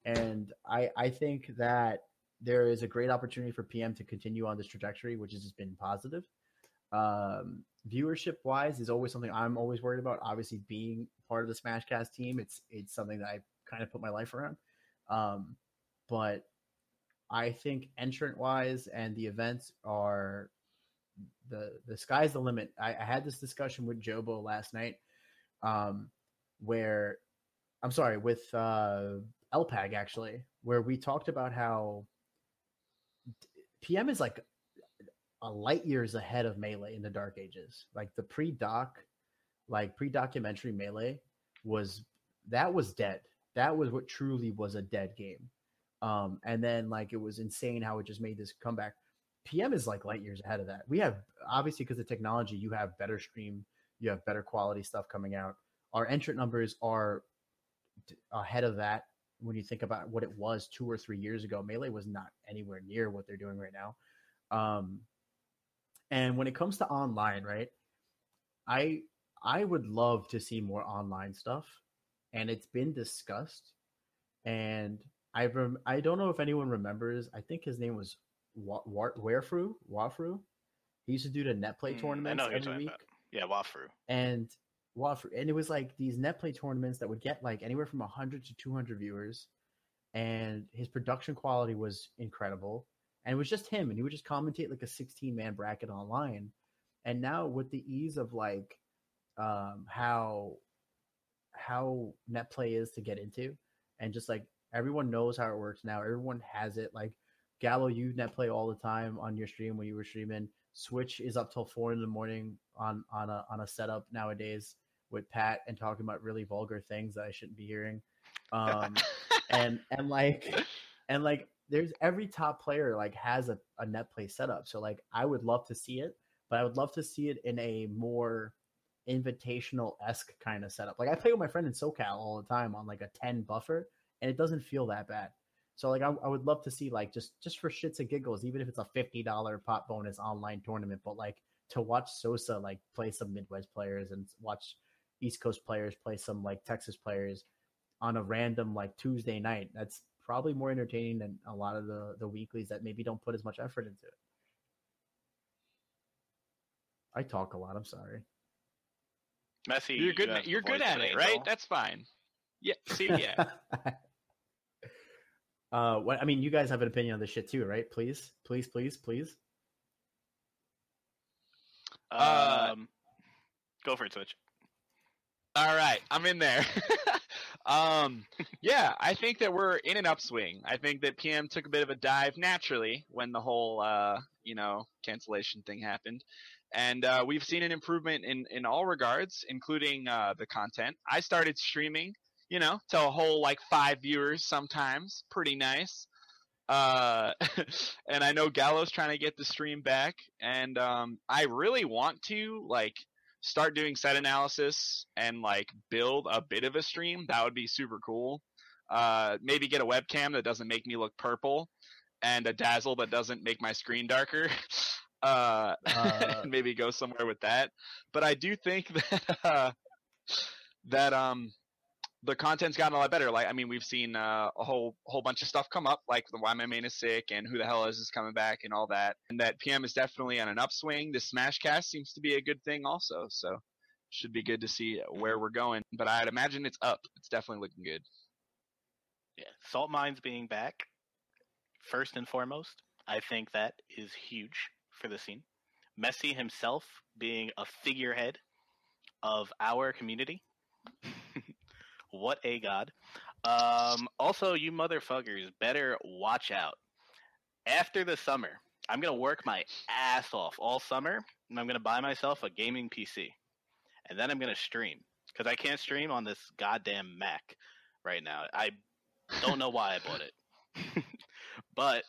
and I I think that there is a great opportunity for PM to continue on this trajectory, which has just been positive. Um, viewership wise is always something I'm always worried about. Obviously, being part of the Smashcast team, it's it's something that I kind of put my life around. Um, but I think entrant wise and the events are the the sky's the limit. I, I had this discussion with Jobo last night, um, where I'm sorry with uh, LPAG actually, where we talked about how PM is like a light years ahead of Melee in the Dark Ages. Like the pre-doc, like pre-documentary Melee was that was dead. That was what truly was a dead game. Um, and then like it was insane how it just made this comeback. PM is like light years ahead of that. We have obviously because of technology, you have better stream, you have better quality stuff coming out. Our entrant numbers are ahead of that when you think about what it was two or three years ago. Melee was not anywhere near what they're doing right now. Um, and when it comes to online, right? I I would love to see more online stuff, and it's been discussed. And I rem- I don't know if anyone remembers. I think his name was Wa- Wa- Warefru. Wafru. He used to do the net play Mm, tournaments every week about. Yeah, Wafru. and And it was like these net play tournaments that would get like anywhere from 100 to 200 viewers and his production quality was incredible and it was just him and he would just commentate like a 16 man bracket online and now with the ease of like um how how net play is to get into and just like everyone knows how it works now everyone has it like gallo you net play all the time on your stream when you were streaming switch is up till four in the morning on on a on a setup nowadays with pat and talking about really vulgar things that i shouldn't be hearing um and [LAUGHS] and like and like there's every top player like has a, a net play setup. So like I would love to see it, but I would love to see it in a more invitational esque kind of setup. Like I play with my friend in SoCal all the time on like a 10 buffer, and it doesn't feel that bad. So like I, I would love to see like just just for shits and giggles, even if it's a fifty dollar pot bonus online tournament, but like to watch Sosa like play some Midwest players and watch East Coast players play some like Texas players on a random like Tuesday night. That's probably more entertaining than a lot of the the weeklies that maybe don't put as much effort into it. I talk a lot. I'm sorry. Messy. You're good. You you're good at of it, right? angel. That's fine. Yeah. See, [LAUGHS] yeah. uh, what I mean, you guys have an opinion on this shit too, right? Please, please, please, please. Uh, Um, go for it, Switch. All right, I'm in there. [LAUGHS] um, yeah, I think that we're in an upswing. I think that PM took a bit of a dive naturally when the whole, uh, you know, cancellation thing happened, and uh, we've seen an improvement in in all regards, including uh, the content. I started streaming, you know, to a whole like five viewers sometimes, pretty nice. Uh, [LAUGHS] and I know Gallo's trying to get the stream back, and um, I really want to like start doing set analysis and like build a bit of a stream, that would be super cool. Uh, maybe get a webcam that doesn't make me look purple and a dazzle that doesn't make my screen darker. [LAUGHS] Uh, Uh, [LAUGHS] maybe go somewhere with that. But I do think [LAUGHS] that uh, that um the content's gotten a lot better. Like I mean, we've seen uh, a whole whole bunch of stuff come up, like the why my main is sick and who the hell is is coming back and all that. And that PM is definitely on an upswing. The Smashcast seems to be a good thing also. So should be good to see where we're going. But I'd imagine it's up. It's definitely looking good. Yeah, salt mines being back, first and foremost, I think that is huge for the scene. Messi himself being a figurehead of our community. What a god. Um, also, you motherfuckers better watch out. After the summer, I'm going to work my ass off all summer, and I'm going to buy myself a gaming PC. And then I'm going to stream. Because I can't stream on this goddamn Mac right now. I don't know why I bought it. [LAUGHS] but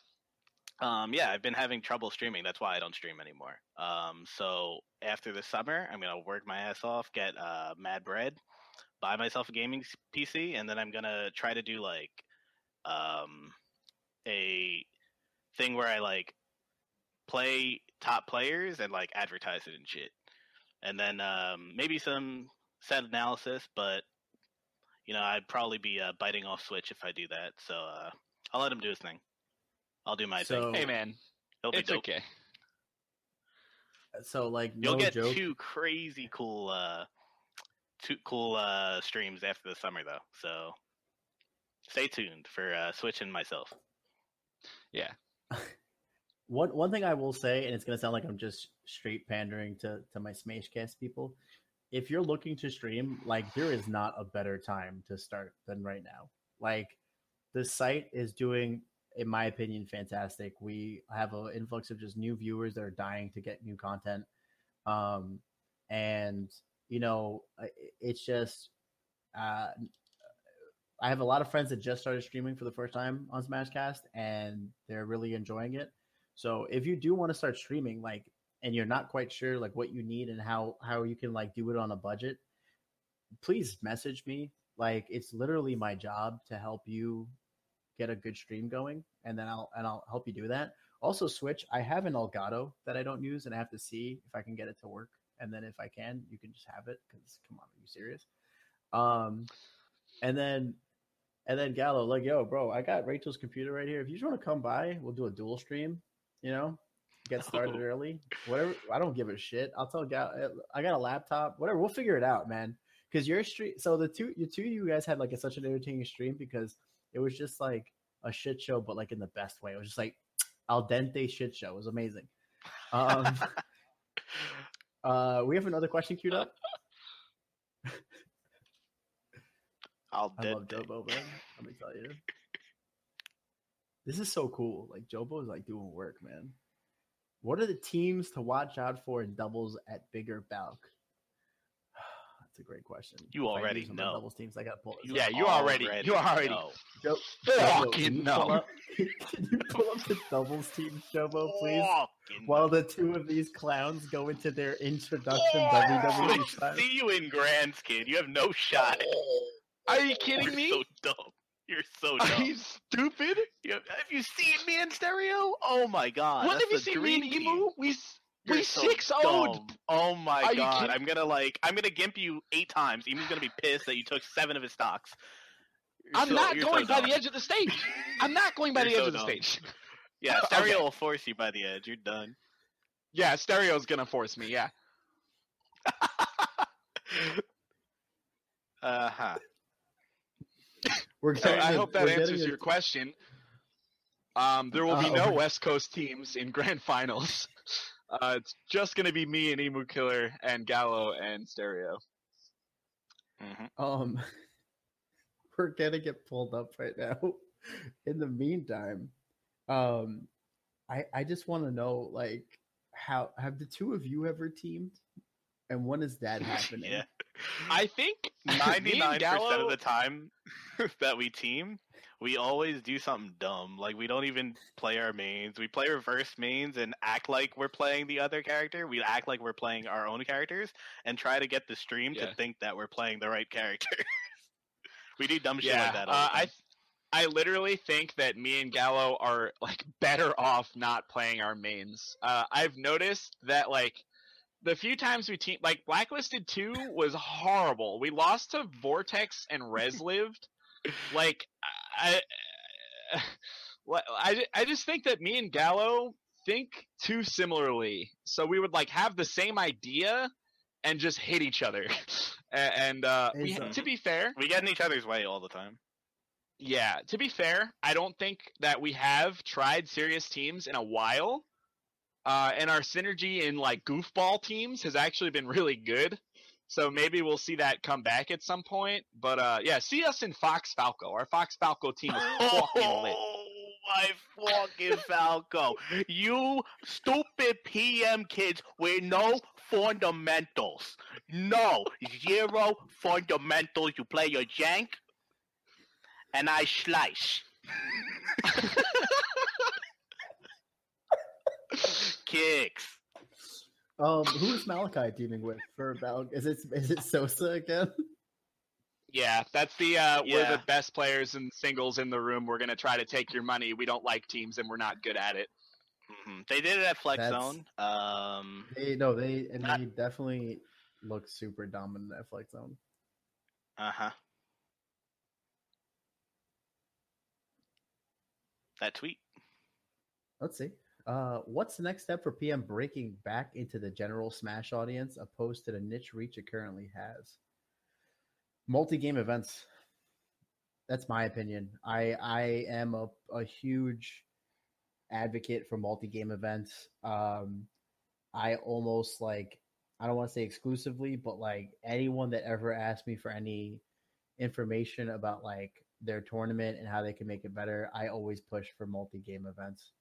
um, yeah, I've been having trouble streaming. That's why I don't stream anymore. Um, so after the summer, I'm gonna work my ass off, get uh, Mad Bread, buy myself a gaming PC, and then I'm gonna try to do like um, a thing where I like play top players and like advertise it and shit, and then um, maybe some set analysis. But you know, I'd probably be uh, biting off Switch if I do that. So uh, I'll let him do his thing. I'll do my So- thing. Hey man, It'll it's dope. okay. So like You'll get joke. two crazy cool, uh, two cool uh, streams after the summer though. So stay tuned for uh, Switch and myself. Yeah. [LAUGHS] One one thing I will say, and it's gonna sound like I'm just straight pandering to to my Smashcast people. If you're looking to stream, like there is not a better time to start than right now. Like the site is doing, in my opinion, fantastic. We have an influx of just new viewers that are dying to get new content, um, and you know, it's just. Uh, I have a lot of friends that just started streaming for the first time on Smashcast, and they're really enjoying it. So if you do want to start streaming, like, and you're not quite sure like what you need and how how you can like do it on a budget, please message me. Like, it's literally my job to help you get a good stream going, and then I'll and I'll help you do that. Also, Switch, I have an Elgato that I don't use, and I have to see if I can get it to work. And then if I can, you can just have it. Because come on, are you serious? Um, and then and then Gallo, like, yo, bro, I got Rachel's computer right here. If you just want to come by, we'll do a dual stream. You know, get [LAUGHS] started Oh. early. Whatever. I don't give a shit. I'll tell Gallo. I got a laptop. Whatever. We'll figure it out, man. Because your stream. So the two, you two, of you guys had like a, such an entertaining stream because it was just like a shit show, but like in the best way. It was just like al dente shit show. It was amazing. Um, [LAUGHS] uh, we have another question queued up. [LAUGHS] I'll I love. Jobo, man. Let me tell you. This is so cool. Like Jobo is like doing work, man. What are the teams to watch out for in doubles at bigger Balk? It's a great question. You If already use them know. Doubles teams. I got to pull. this Yeah, you already- you already- know. Joe, Fucking can no. Pull [LAUGHS] can you pull up the doubles team, Shobo, please? Fucking While the two of these clowns go into their introduction Oh, WWE style. See you in Grands, kid. You have no shot. [LAUGHS] Are you kidding me? You're me? so dumb. You're so Are you stupid? You have, have you seen me in stereo? Oh my god. when that's have you the seen me dream and team. Emu? We s- You're we so six owed. Oh my Are god. I'm gonna like I'm gonna gimp you eight times. Emu's gonna be pissed that you took seven of his stocks. You're I'm so- not going so by dumb. the edge of the stage. [LAUGHS] I'm not going by You're the edge so of the dumb. stage. Yeah, [LAUGHS] Okay. stereo will force you by the edge. You're done. Yeah, stereo's gonna force me. Yeah. [LAUGHS] uh huh. We're So getting I a- hope that answers your question. Um, there will be Uh, no. West Coast teams in grand finals. Uh, it's just gonna be me and Emu Killer and Gallo and Stereo. hmm Um, [LAUGHS] we're gonna get pulled up right now. [LAUGHS] In the meantime, um, I I just want to know like how have the two of you ever teamed, and when is that [LAUGHS] happening? Yeah. I think me Ninety and nine percent of the time that we team, we always do something dumb. Like we don't even play our mains. We play reverse mains and act like we're playing the other character. We act like we're playing our own characters and try to get the stream Yeah. to think that we're playing the right character. [LAUGHS] we do dumb shit yeah, like that. Uh, I. I literally think that me and Gallo are like better off not playing our mains. Uh, I've noticed that like the few times we team like Blacklisted 2 was horrible. We lost to Vortex and Res [LAUGHS] lived. Like I, [SIGHS] I I I just think that me and Gallo think too similarly. So we would like have the same idea and just hit each other. [LAUGHS] And uh, we, Is, uh, to be fair, we get in each other's way all the time. yeah, to be fair, I don't think that we have tried serious teams in a while. Uh, and our synergy in like goofball teams has actually been really good. So maybe we'll see that come back at some point. But uh, yeah, see us in Fox Falco. Our Fox Falco team is [LAUGHS] fucking lit. Oh my fucking Falco! You stupid PM kids with no fundamentals. No zero fundamentals. You play your jank, and I slice. [LAUGHS] Kicks. Um, who's Malachi teaming with for Val? Is it is it Sosa again? Yeah, that's the uh, we're the best players and singles in the room. We're gonna try to take your money. We don't like teams and we're not good at it. Mhm. They did it at Flex That's- Zone. Um, They no, they and Not- they definitely look super dominant at Flex Zone. uh huh. That tweet. Let's see. Uh, what's the next step for PM breaking back into the general Smash audience opposed to the niche reach it currently has? Multi-game events. That's my opinion. I I am a, a huge advocate for multi-game events. Um, I almost like I don't want to say exclusively, but like anyone that ever asked me for any information about like their tournament and how they can make it better, I always push for multi-game events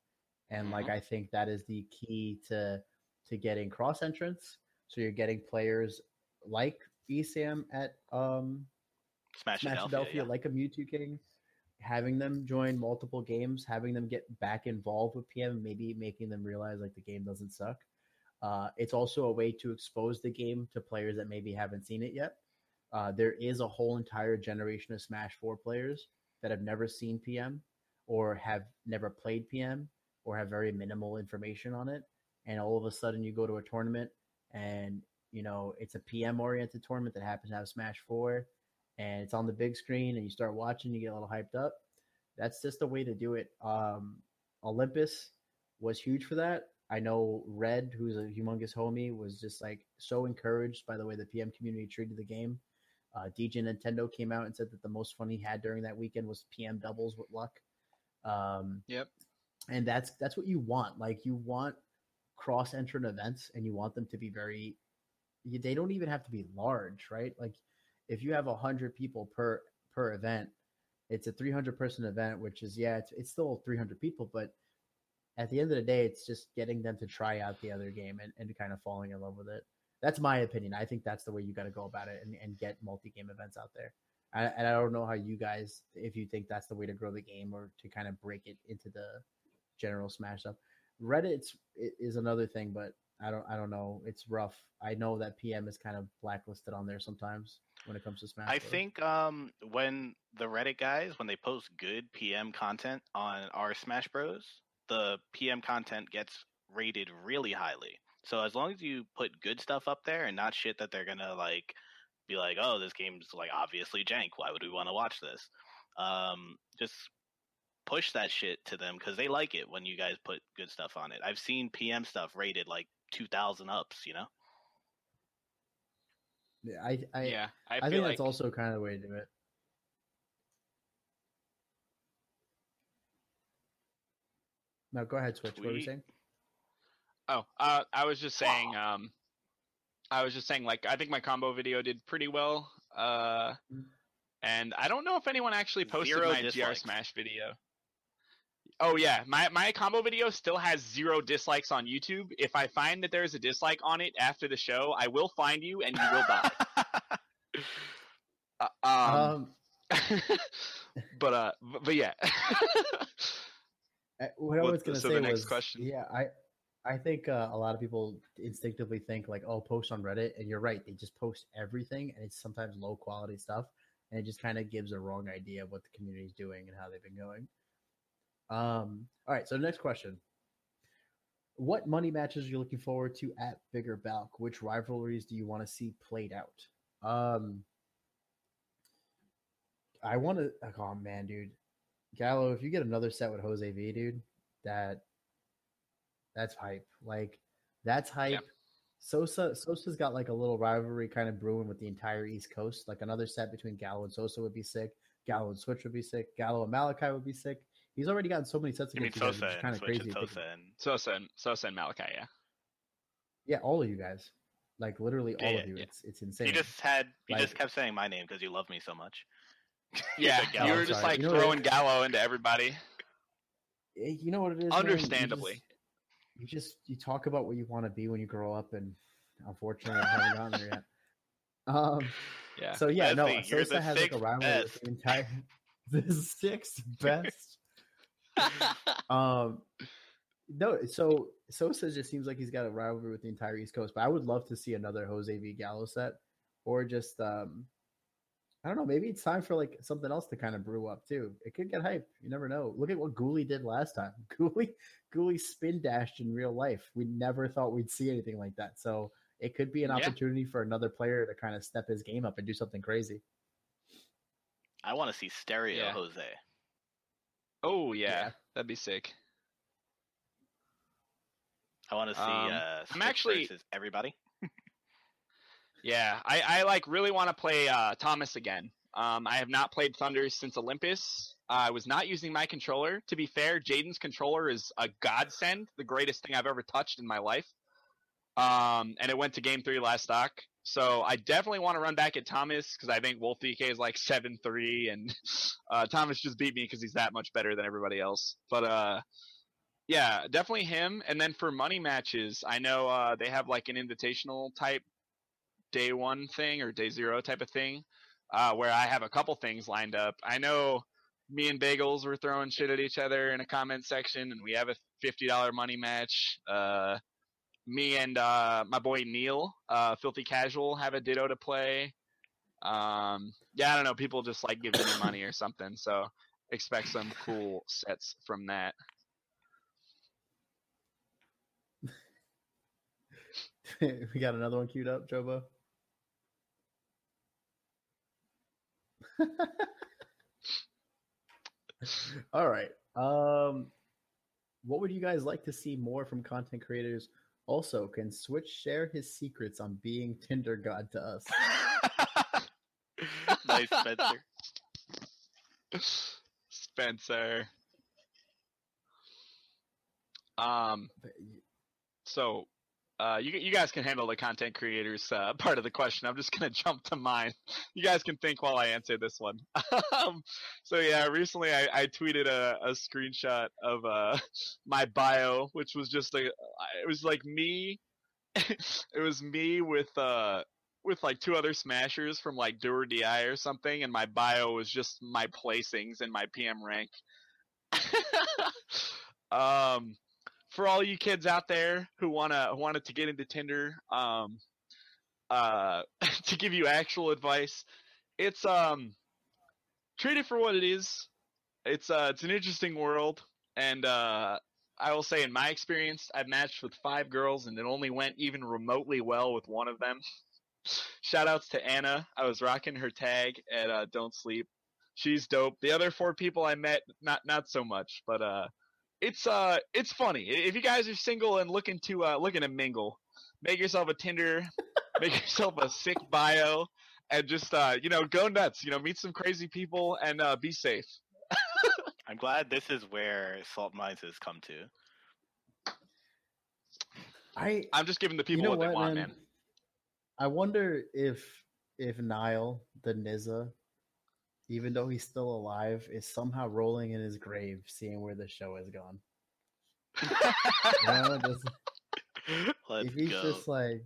and like I think that is the key to to getting cross entrance. So you're getting players like ESAM at um, Smash, Smashadelphia, Adelphia, yeah. like a Mewtwo King, having them join multiple games, having them get back involved with PM, maybe making them realize like the game doesn't suck. Uh, it's also a way to expose the game to players that maybe haven't seen it yet. Uh, there is a whole entire generation of Smash 4 players that have never seen PM or have never played PM or have very minimal information on it. And all of a sudden, you go to a tournament and you know it's a PM oriented tournament that happens to have Smash 4 and it's on the big screen and you start watching, you get a little hyped up. That's just a way to do it. Um, Olympus was huge for that. I know Red, who's a humongous homie, was just like so encouraged by the way the PM community treated the game. Uh, DJ Nintendo came out and said that the most fun he had during that weekend was PM doubles with luck. Um, Yep. And that's that's what you want. Like you want cross entrant events, and you want them to be very. They don't even have to be large, right? Like if you have a hundred people per per event, it's a 300 person event, which is yeah, it's it's still 300 people, but at the end of the day, it's just getting them to try out the other game and, and kind of falling in love with it. that's my opinion. I think that's the way you got to go about it and, and get multi game events out there. I, and I don't know how you guys, if you think that's the way to grow the game or to kind of break it into the general Smash stuff. Reddit is another thing, but I don't I don't know. It's rough. I know that PM is kind of blacklisted on there sometimes when it comes to Smash. I think um, when the Reddit guys when they post good PM content on our Smash Bros, the PM content gets rated really highly. So as long as you put good stuff up there and not shit that they're gonna like be like, oh, this game's like obviously jank. Why would we want to watch this? Um, just push that shit to them because they like it when you guys put good stuff on it. I've seen PM stuff rated like two thousand ups. You know. Yeah, I, I yeah, I, I think like... that's also kind of the way to do it. No, go ahead, Switch. Tweet. What were you saying? Oh, uh, I was just saying. Um, I was just saying, like, I think my combo video did pretty well. Uh, mm. and I don't know if anyone actually posted Zero my dislikes. GR Smash video. Oh yeah, my my combo video still has zero dislikes on YouTube. If I find that there is a dislike on it after the show, I will find you and you will die. [LAUGHS] uh, um, um [LAUGHS] but uh, but, but yeah. Uh, what I was going to so say was, question. yeah, I I think uh, a lot of people instinctively think like, oh, post on Reddit, and you're right. They just post everything, and it's sometimes low quality stuff, and it just kind of gives a wrong idea of what the community is doing and how they've been going. Um, all right, so next question. What money matches are you looking forward to at Bigger Balk? Which rivalries do you want to see played out? Um, I want to. Oh man, dude, Gallo, if you get another set with Jose V, dude, that that's hype. Like that's hype. Yep. Sosa Sosa's got like a little rivalry kind of brewing with the entire East Coast. Like another set between Gallo and Sosa would be sick. Gallo and Switch would be sick. Gallo and Malachi would be sick. He's already gotten so many sets against you, mean, Sosa kind of crazy. Sosa and Sosa and Sosa and Malachi, yeah. Yeah, all of you guys. Like literally all yeah, of you. Yeah. It's it's insane. You just had you like, just kept saying my name because you love me so much. [LAUGHS] Yeah, you were just like you know throwing Gallo into everybody. Eh, you know what it is? Understandably. You just, you just you talk about what you want to be when you grow up, and unfortunately, I haven't gotten there yet. [LAUGHS] Um. Yeah. So yeah, no. Sosa has like a rivalry with the entire [LAUGHS] the sixth best [LAUGHS] um, no, so Sosa just seems like he's got a rivalry with the entire East Coast. But I would love to see another Jose V Gallo set, or just um, I don't know. Maybe it's time for like something else to kind of brew up too. It could get hype. You never know. Look at what Gooley did last time. [LAUGHS] Gooley, Gooley spin dashed in real life. We never thought we'd see anything like that. So it could be an yeah. opportunity for another player to kind of step his game up and do something crazy. I want to see stereo yeah. Jose. Oh yeah, yeah. that'd be sick. I want to see. Um, uh, I'm actually everybody. [LAUGHS] yeah, I, I like really want to play uh, Thomas again. Um, I have not played Thunder since Olympus. I was not using my controller. To be fair, Jaden's controller is a godsend, the greatest thing I've ever touched in my life. Um, and it went to game three last stock. So I definitely want to run back at Thomas because I think Wolf DK is like seven three, and [LAUGHS] uh, Thomas just beat me because he's that much better than everybody else. But uh, yeah, definitely him. And then for money matches, I know uh, they have like an invitational type day one thing or day zero type of thing, uh, where I have a couple things lined up. I know me and Bagels were throwing shit at each other in a comment section, and we have a fifty dollar money match. Me and uh, my boy Neil, uh, Filthy Casual, have a Ditto to play. Um, yeah, I don't know. People just like giving me money or something, so expect some cool sets from that. [LAUGHS] we got another one queued up, Jobo. [LAUGHS] All right. Um, what would you guys like to see more from content creators also, can Switch share his secrets on being Tinder God to us? [LAUGHS] nice, Spencer. [LAUGHS] Spencer. Um. So uh, you you guys can handle the content creators uh, [LAUGHS] part of the question. I'm just gonna [LAUGHS] jump to mine. You guys can think while I answer this one. [LAUGHS] um, so yeah, recently I, I tweeted a, a screenshot of uh, my bio, which was just like it was like me it was me with uh with like two other smashers from like do or di or something, and my bio was just my placings and my PM rank. um, for all you kids out there who wanna wanted to get into Tinder, um, uh, [LAUGHS] to give you actual advice, it's um, treat it for what it is. It's uh, it's an interesting world, and uh, I will say, in my experience, I've matched with five girls, and it only went even remotely well with one of them. Shout outs to Anna. I was rocking her tag at uh, Don't Sleep. She's dope. The other four people I met, not not so much, but uh, it's uh, it's funny. If you guys are single and looking to uh, looking to mingle, make yourself a Tinder, [LAUGHS] make yourself a sick bio, and just uh, you know, go nuts. You know, meet some crazy people and uh, be safe. [LAUGHS] I'm glad this is where Salt Mines has come to. I I'm just giving the people you know what, they want, man. I wonder if if Niall the Nizza, even though he's still alive, is somehow rolling in his grave, seeing where the show has gone. You know, [LAUGHS] just- if he's go. just like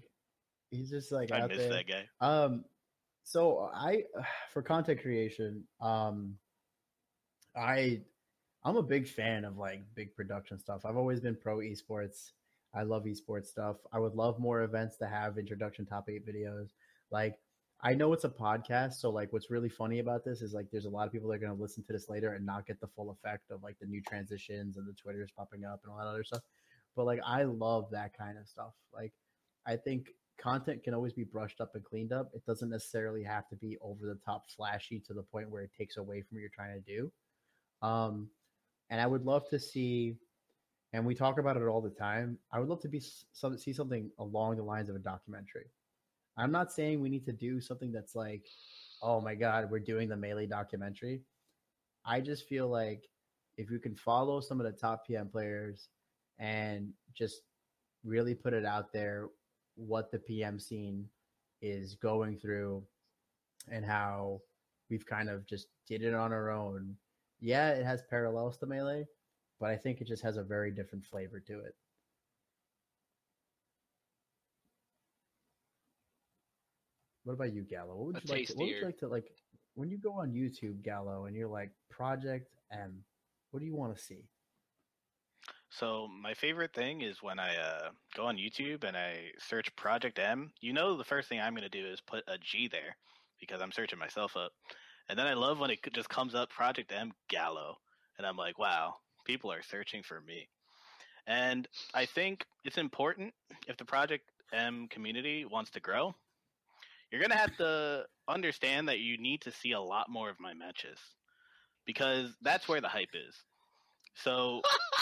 he's just like I out miss there. that guy. Um, so I [SIGHS] for content creation, um, I I'm a big fan of like big production stuff. I've always been pro esports. I love esports stuff. I would love more events to have introduction top eight videos. Like I know it's a podcast, so like what's really funny about this is like there's a lot of people that are going to listen to this later and not get the full effect of like the new transitions and the Twitters popping up and all that other stuff. But like I love that kind of stuff. Like I think content can always be brushed up and cleaned up. It doesn't necessarily have to be over the top flashy to the point where it takes away from what you're trying to do. Um, and I would love to see, and we talk about it all the time. I would love to be some, see something along the lines of a documentary. I'm not saying we need to do something that's like, oh my god, we're doing the melee documentary. I just feel like if you can follow some of the top PM players and just really put it out there what the PM scene is going through and how we've kind of just did it on our own. Yeah, it has parallels to Melee, but I think it just has a very different flavor to it. What about you, Gallo? What would you like? To, what would you like to like when you go on YouTube, Gallo, and you're like Project M? What do you want to see? So my favorite thing is when I uh, go on YouTube and I search Project M. You know, the first thing I'm going to do is put a G there because I'm searching myself up, and then I love when it just comes up Project M Gallo, and I'm like, wow, people are searching for me. And I think it's important if the Project M community wants to grow, you're going to have to understand that you need to see a lot more of my matches because that's where the hype is. So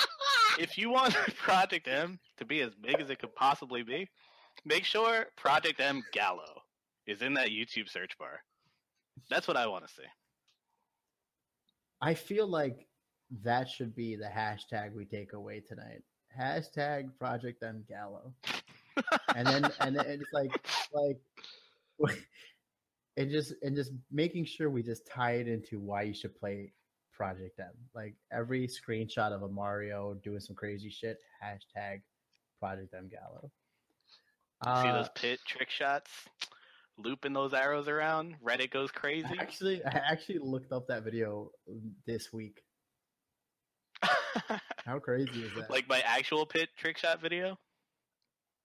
[LAUGHS] if you want [LAUGHS] Project M to be as big as it could possibly be, make sure Project M Gallo is in that YouTube search bar. That's what I want to see. I feel like that should be the hashtag we take away tonight. Hashtag Project M Gallo. [LAUGHS] and then and then it's like like [LAUGHS] and just and just making sure we just tie it into why you should play Project M. Like every screenshot of a Mario doing some crazy shit, hashtag Project M Gallo. see Uh, those pit trick shots, looping those arrows around. Reddit goes crazy. actually, I actually looked up that video this week. [LAUGHS] How crazy is [LAUGHS] that? like my actual pit trick shot video.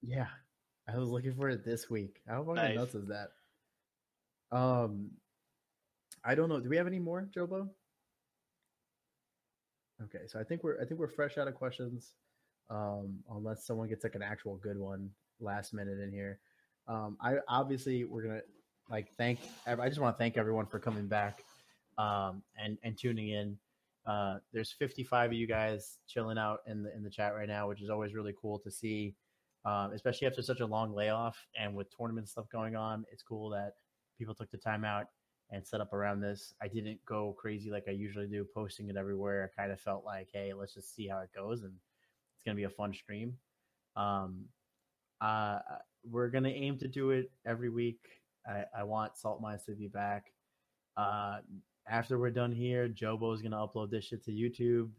Yeah, I was looking for it this week. How fucking Nice. nuts is that? Um, I don't know. Do we have any more, Jobo? Okay, so I think we're I think we're fresh out of questions, um, unless someone gets like an actual good one last minute in here. Um, I obviously we're gonna like thank. I just want to thank everyone for coming back, um, and and tuning in. Uh, there's 55 of you guys chilling out in the in the chat right now, which is always really cool to see um, especially after such a long layoff and with tournament stuff going on. It's cool that people took the time out and set up around this. I didn't go crazy like I usually do, posting it everywhere. I kind of felt like, hey, let's just see how it goes, and it's gonna be a fun stream. Um, uh, we're gonna aim to do it every week. I, I want Salt Mines to be back. Uh, after we're done here, Jobo is gonna upload this shit to YouTube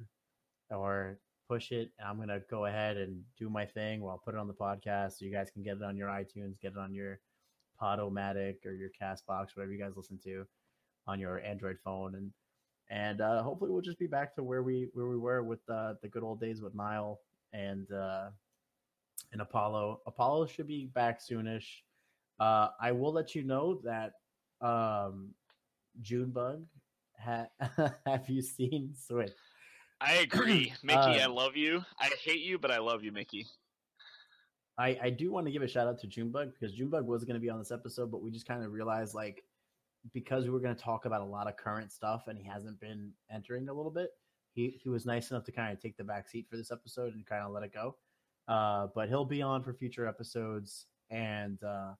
or push it. I'm gonna go ahead and do my thing where I'll put it on the podcast, so you guys can get it on your iTunes, get it on your Podomatic or your Castbox, whatever you guys listen to, on your Android phone, and and uh, hopefully we'll just be back to where we where we were with uh, the good old days with Niall and uh, and Apollo. Apollo should be back soonish. Uh, I will let you know that um, Junebug. Ha- [LAUGHS] have you seen Switch? I [CLEARS THROAT] agree, Mickey. Uh, I love you. I hate you, but I love you, Mickey. I, I do want to give a shout out to Junebug because Junebug was going to be on this episode, but we just kind of realized like because we were going to talk about a lot of current stuff and he hasn't been entering a little bit, he, he was nice enough to kind of take the back seat for this episode and kind of let it go. Uh, but he'll be on for future episodes and, uh,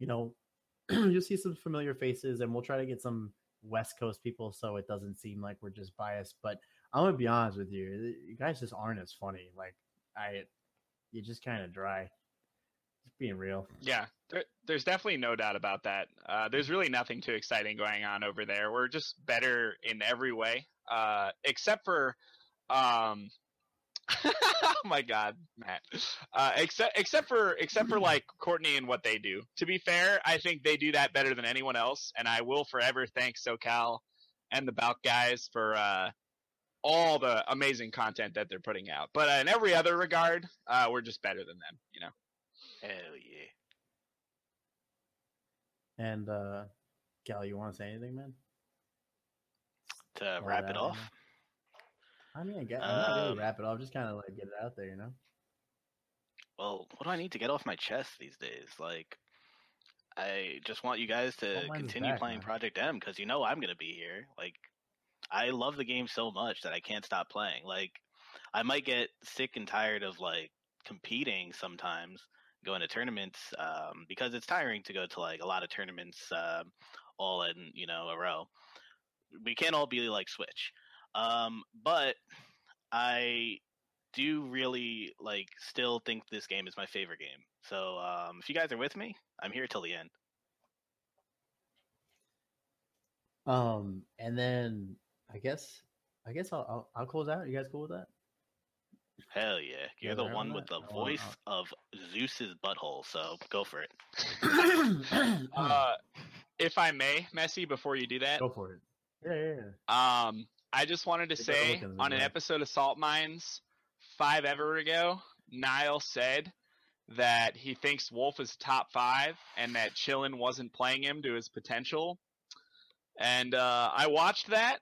you know, [CLEARS THROAT] you'll see some familiar faces and we'll try to get some West Coast people so it doesn't seem like we're just biased. But I'm gonna be honest with you, you guys just aren't as funny. Like I, you're just kind of dry. Just being real. Yeah, there, there's definitely no doubt about that. Uh, there's really nothing too exciting going on over there. We're just better in every way, uh, except for, um, [LAUGHS] oh my God, Matt. Uh, except except for except for like Courtney and what they do. To be fair, I think they do that better than anyone else, and I will forever thank SoCal and the Balk guys for uh, all the amazing content that they're putting out. But uh, in every other regard, uh, we're just better than them. You know. Hell yeah. And uh Gal, you want to say anything, man? To Or wrap it off, know? I mean, I guess I'm not really Um, wrap it off, just kind of like get it out there, you know. well, what do I need to get off my chest these days? Like, I just want you guys to All mine's continue back, playing man. Project M because you know I'm gonna be here. Like, I love the game so much that I can't stop playing. Like, I might get sick and tired of like competing sometimes, going to tournaments um, because it's tiring to go to like a lot of tournaments um, all in you know a row. We can't all be like Switch, um, but I do really like still think this game is my favorite game. So um, if you guys are with me, I'm here till the end. Um, and then I guess I guess I'll I'll, I'll close out. You guys cool with that? Hell yeah, you're Yeah, the they're on one that. with the I wanna- voice of Zeus's butthole. So go for it. [COUGHS] Uh, if I may, Messi, before you do that, Go for it. Yeah, yeah, yeah. Um, I just wanted to Take say at the on an video. episode of Salt Mines five ever ago, Niall said that he thinks Wolf is top five and that Chillin wasn't playing him to his potential. And uh, I watched that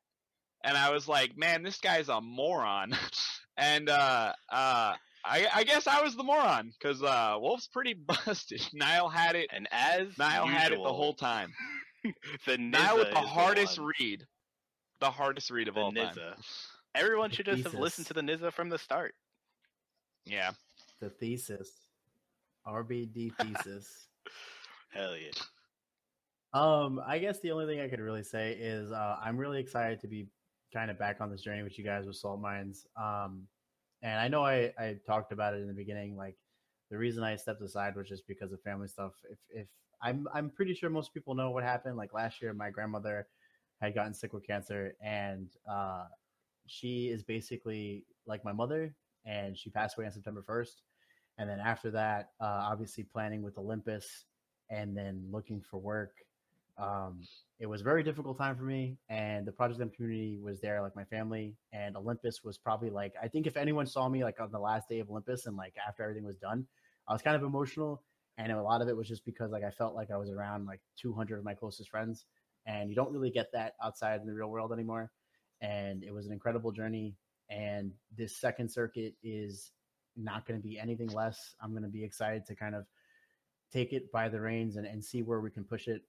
and I was like, man, this guy's a moron. [LAUGHS] and uh, uh, I, I guess I was the moron because uh, Wolf's pretty [LAUGHS] busted. Niall had it. And as Niall had it the whole time. [LAUGHS] the Niall with the hardest one. read. The hardest read of The all time. Nizza. Everyone The should just have listened to the Nizza from the start. Yeah. The thesis, RBD thesis. Hell yeah. Um, I guess the only thing I could really say is uh, I'm really excited to be kind of back on this journey with you guys with Salt Mines. Um, and I know I, I talked about it in the beginning. Like the reason I stepped aside was just because of family stuff. If if I'm I'm pretty sure most people know what happened. Like last year, my grandmother had gotten sick with cancer, and uh, she is basically like my mother, and she passed away on September 1st. And then after that, uh, obviously planning with Olympus, and then looking for work um, it was a very difficult time for me and the project M community was there like my family and olympus was probably like i think if anyone saw me like on the last day of olympus and like after everything was done i was kind of emotional and a lot of it was just because like i felt like i was around like 200 of my closest friends and you don't really get that outside in the real world anymore and it was an incredible journey and this second circuit is not going to be anything less. I'm going to be excited to kind of take it by the reins and, and see where we can push it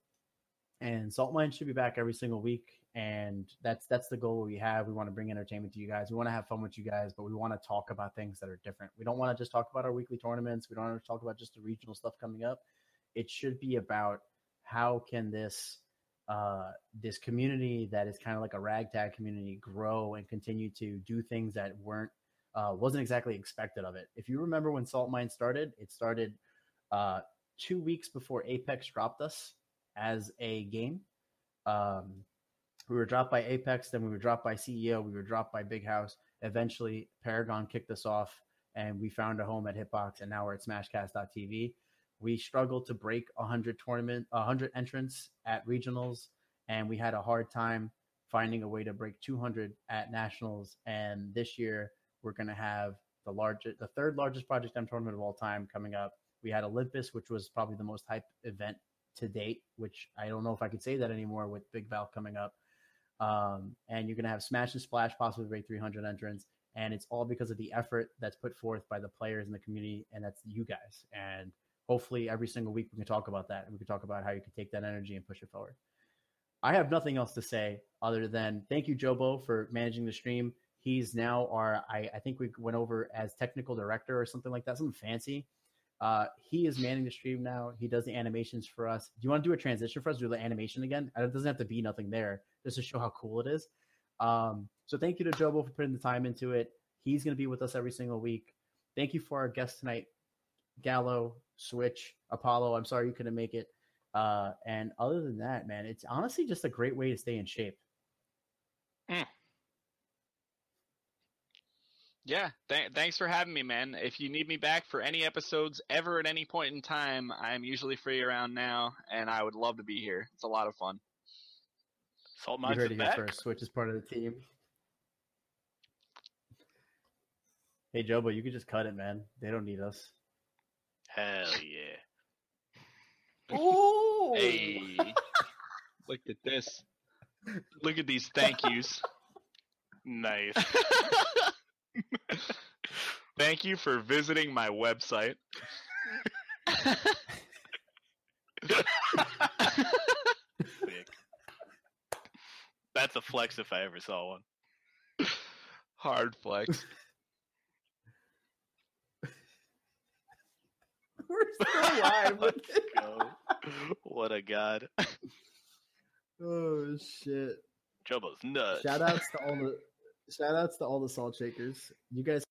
and Salt Mine should be back every single week, and that's that's the goal we have. We want to bring entertainment to you guys. We want to have fun with you guys, but we want to talk about things that are different. We don't want to just talk about our weekly tournaments. We don't want to talk about just the regional stuff coming up. It should be about how can this uh, this community that is kind of like a ragtag community grow and continue to do things that weren't uh, wasn't exactly expected of it. If you remember when Salt Mine started, it started uh, two weeks before Apex dropped us as a game. Um, we were dropped by Apex, then we were dropped by CEO, we were dropped by Big House, Eventually, Paragon kicked us off, and we found a home at Hitbox, and now we're at Smashcast.tv. We struggled to break 100 tournament, 100 entrants at regionals, and we had a hard time finding a way to break 200 at nationals. And this year, we're going to have the largest, the third largest Project M tournament of all time coming up. We had Olympus, which was probably the most hype event to date, which I don't know if I could say that anymore with Big Val coming up. Um, and you're going to have Smash and Splash, possibly break 300 entrants. And it's all because of the effort that's put forth by the players in the community, and that's you guys. And hopefully, every single week we can talk about that, and we can talk about how you can take that energy and push it forward. I have nothing else to say other than thank you, Jobo, for managing the stream. He's now our, I, I think we went over as technical director or something like that, something fancy. Uh, he is manning the stream now. He does the animations for us. Do you want to do a transition for us? Do the animation again? It doesn't have to be nothing there, just to show how cool it is. Um, so thank you to Jobo for putting the time into it. He's going to be with us every single week. Thank you for our guest tonight, Gallo, Switch, Apollo. I'm sorry you couldn't make it. Uh, and other than that, man, it's honestly just a great way to stay in shape. Mm. Yeah, th- thanks for having me, man. If you need me back for any episodes ever at any point in time, I'm usually free around now, and I would love to be here. It's a lot of fun. Salt You Mines heard is it here back. first. Switch is part of the team. Hey, Jobo, you could just cut it, man. They don't need us. Hell yeah. Oh, Hey, [LAUGHS] look at this. Look at these thank yous. Nice. [LAUGHS] [LAUGHS] Thank you for visiting my website. Sick. That's a flex if I ever saw one. Hard flex. [LAUGHS] We're still live. with it. Go. What a god. [LAUGHS] oh shit! Jobo's nuts. Shout outs to all the shout outs to all the salt shakers. You guys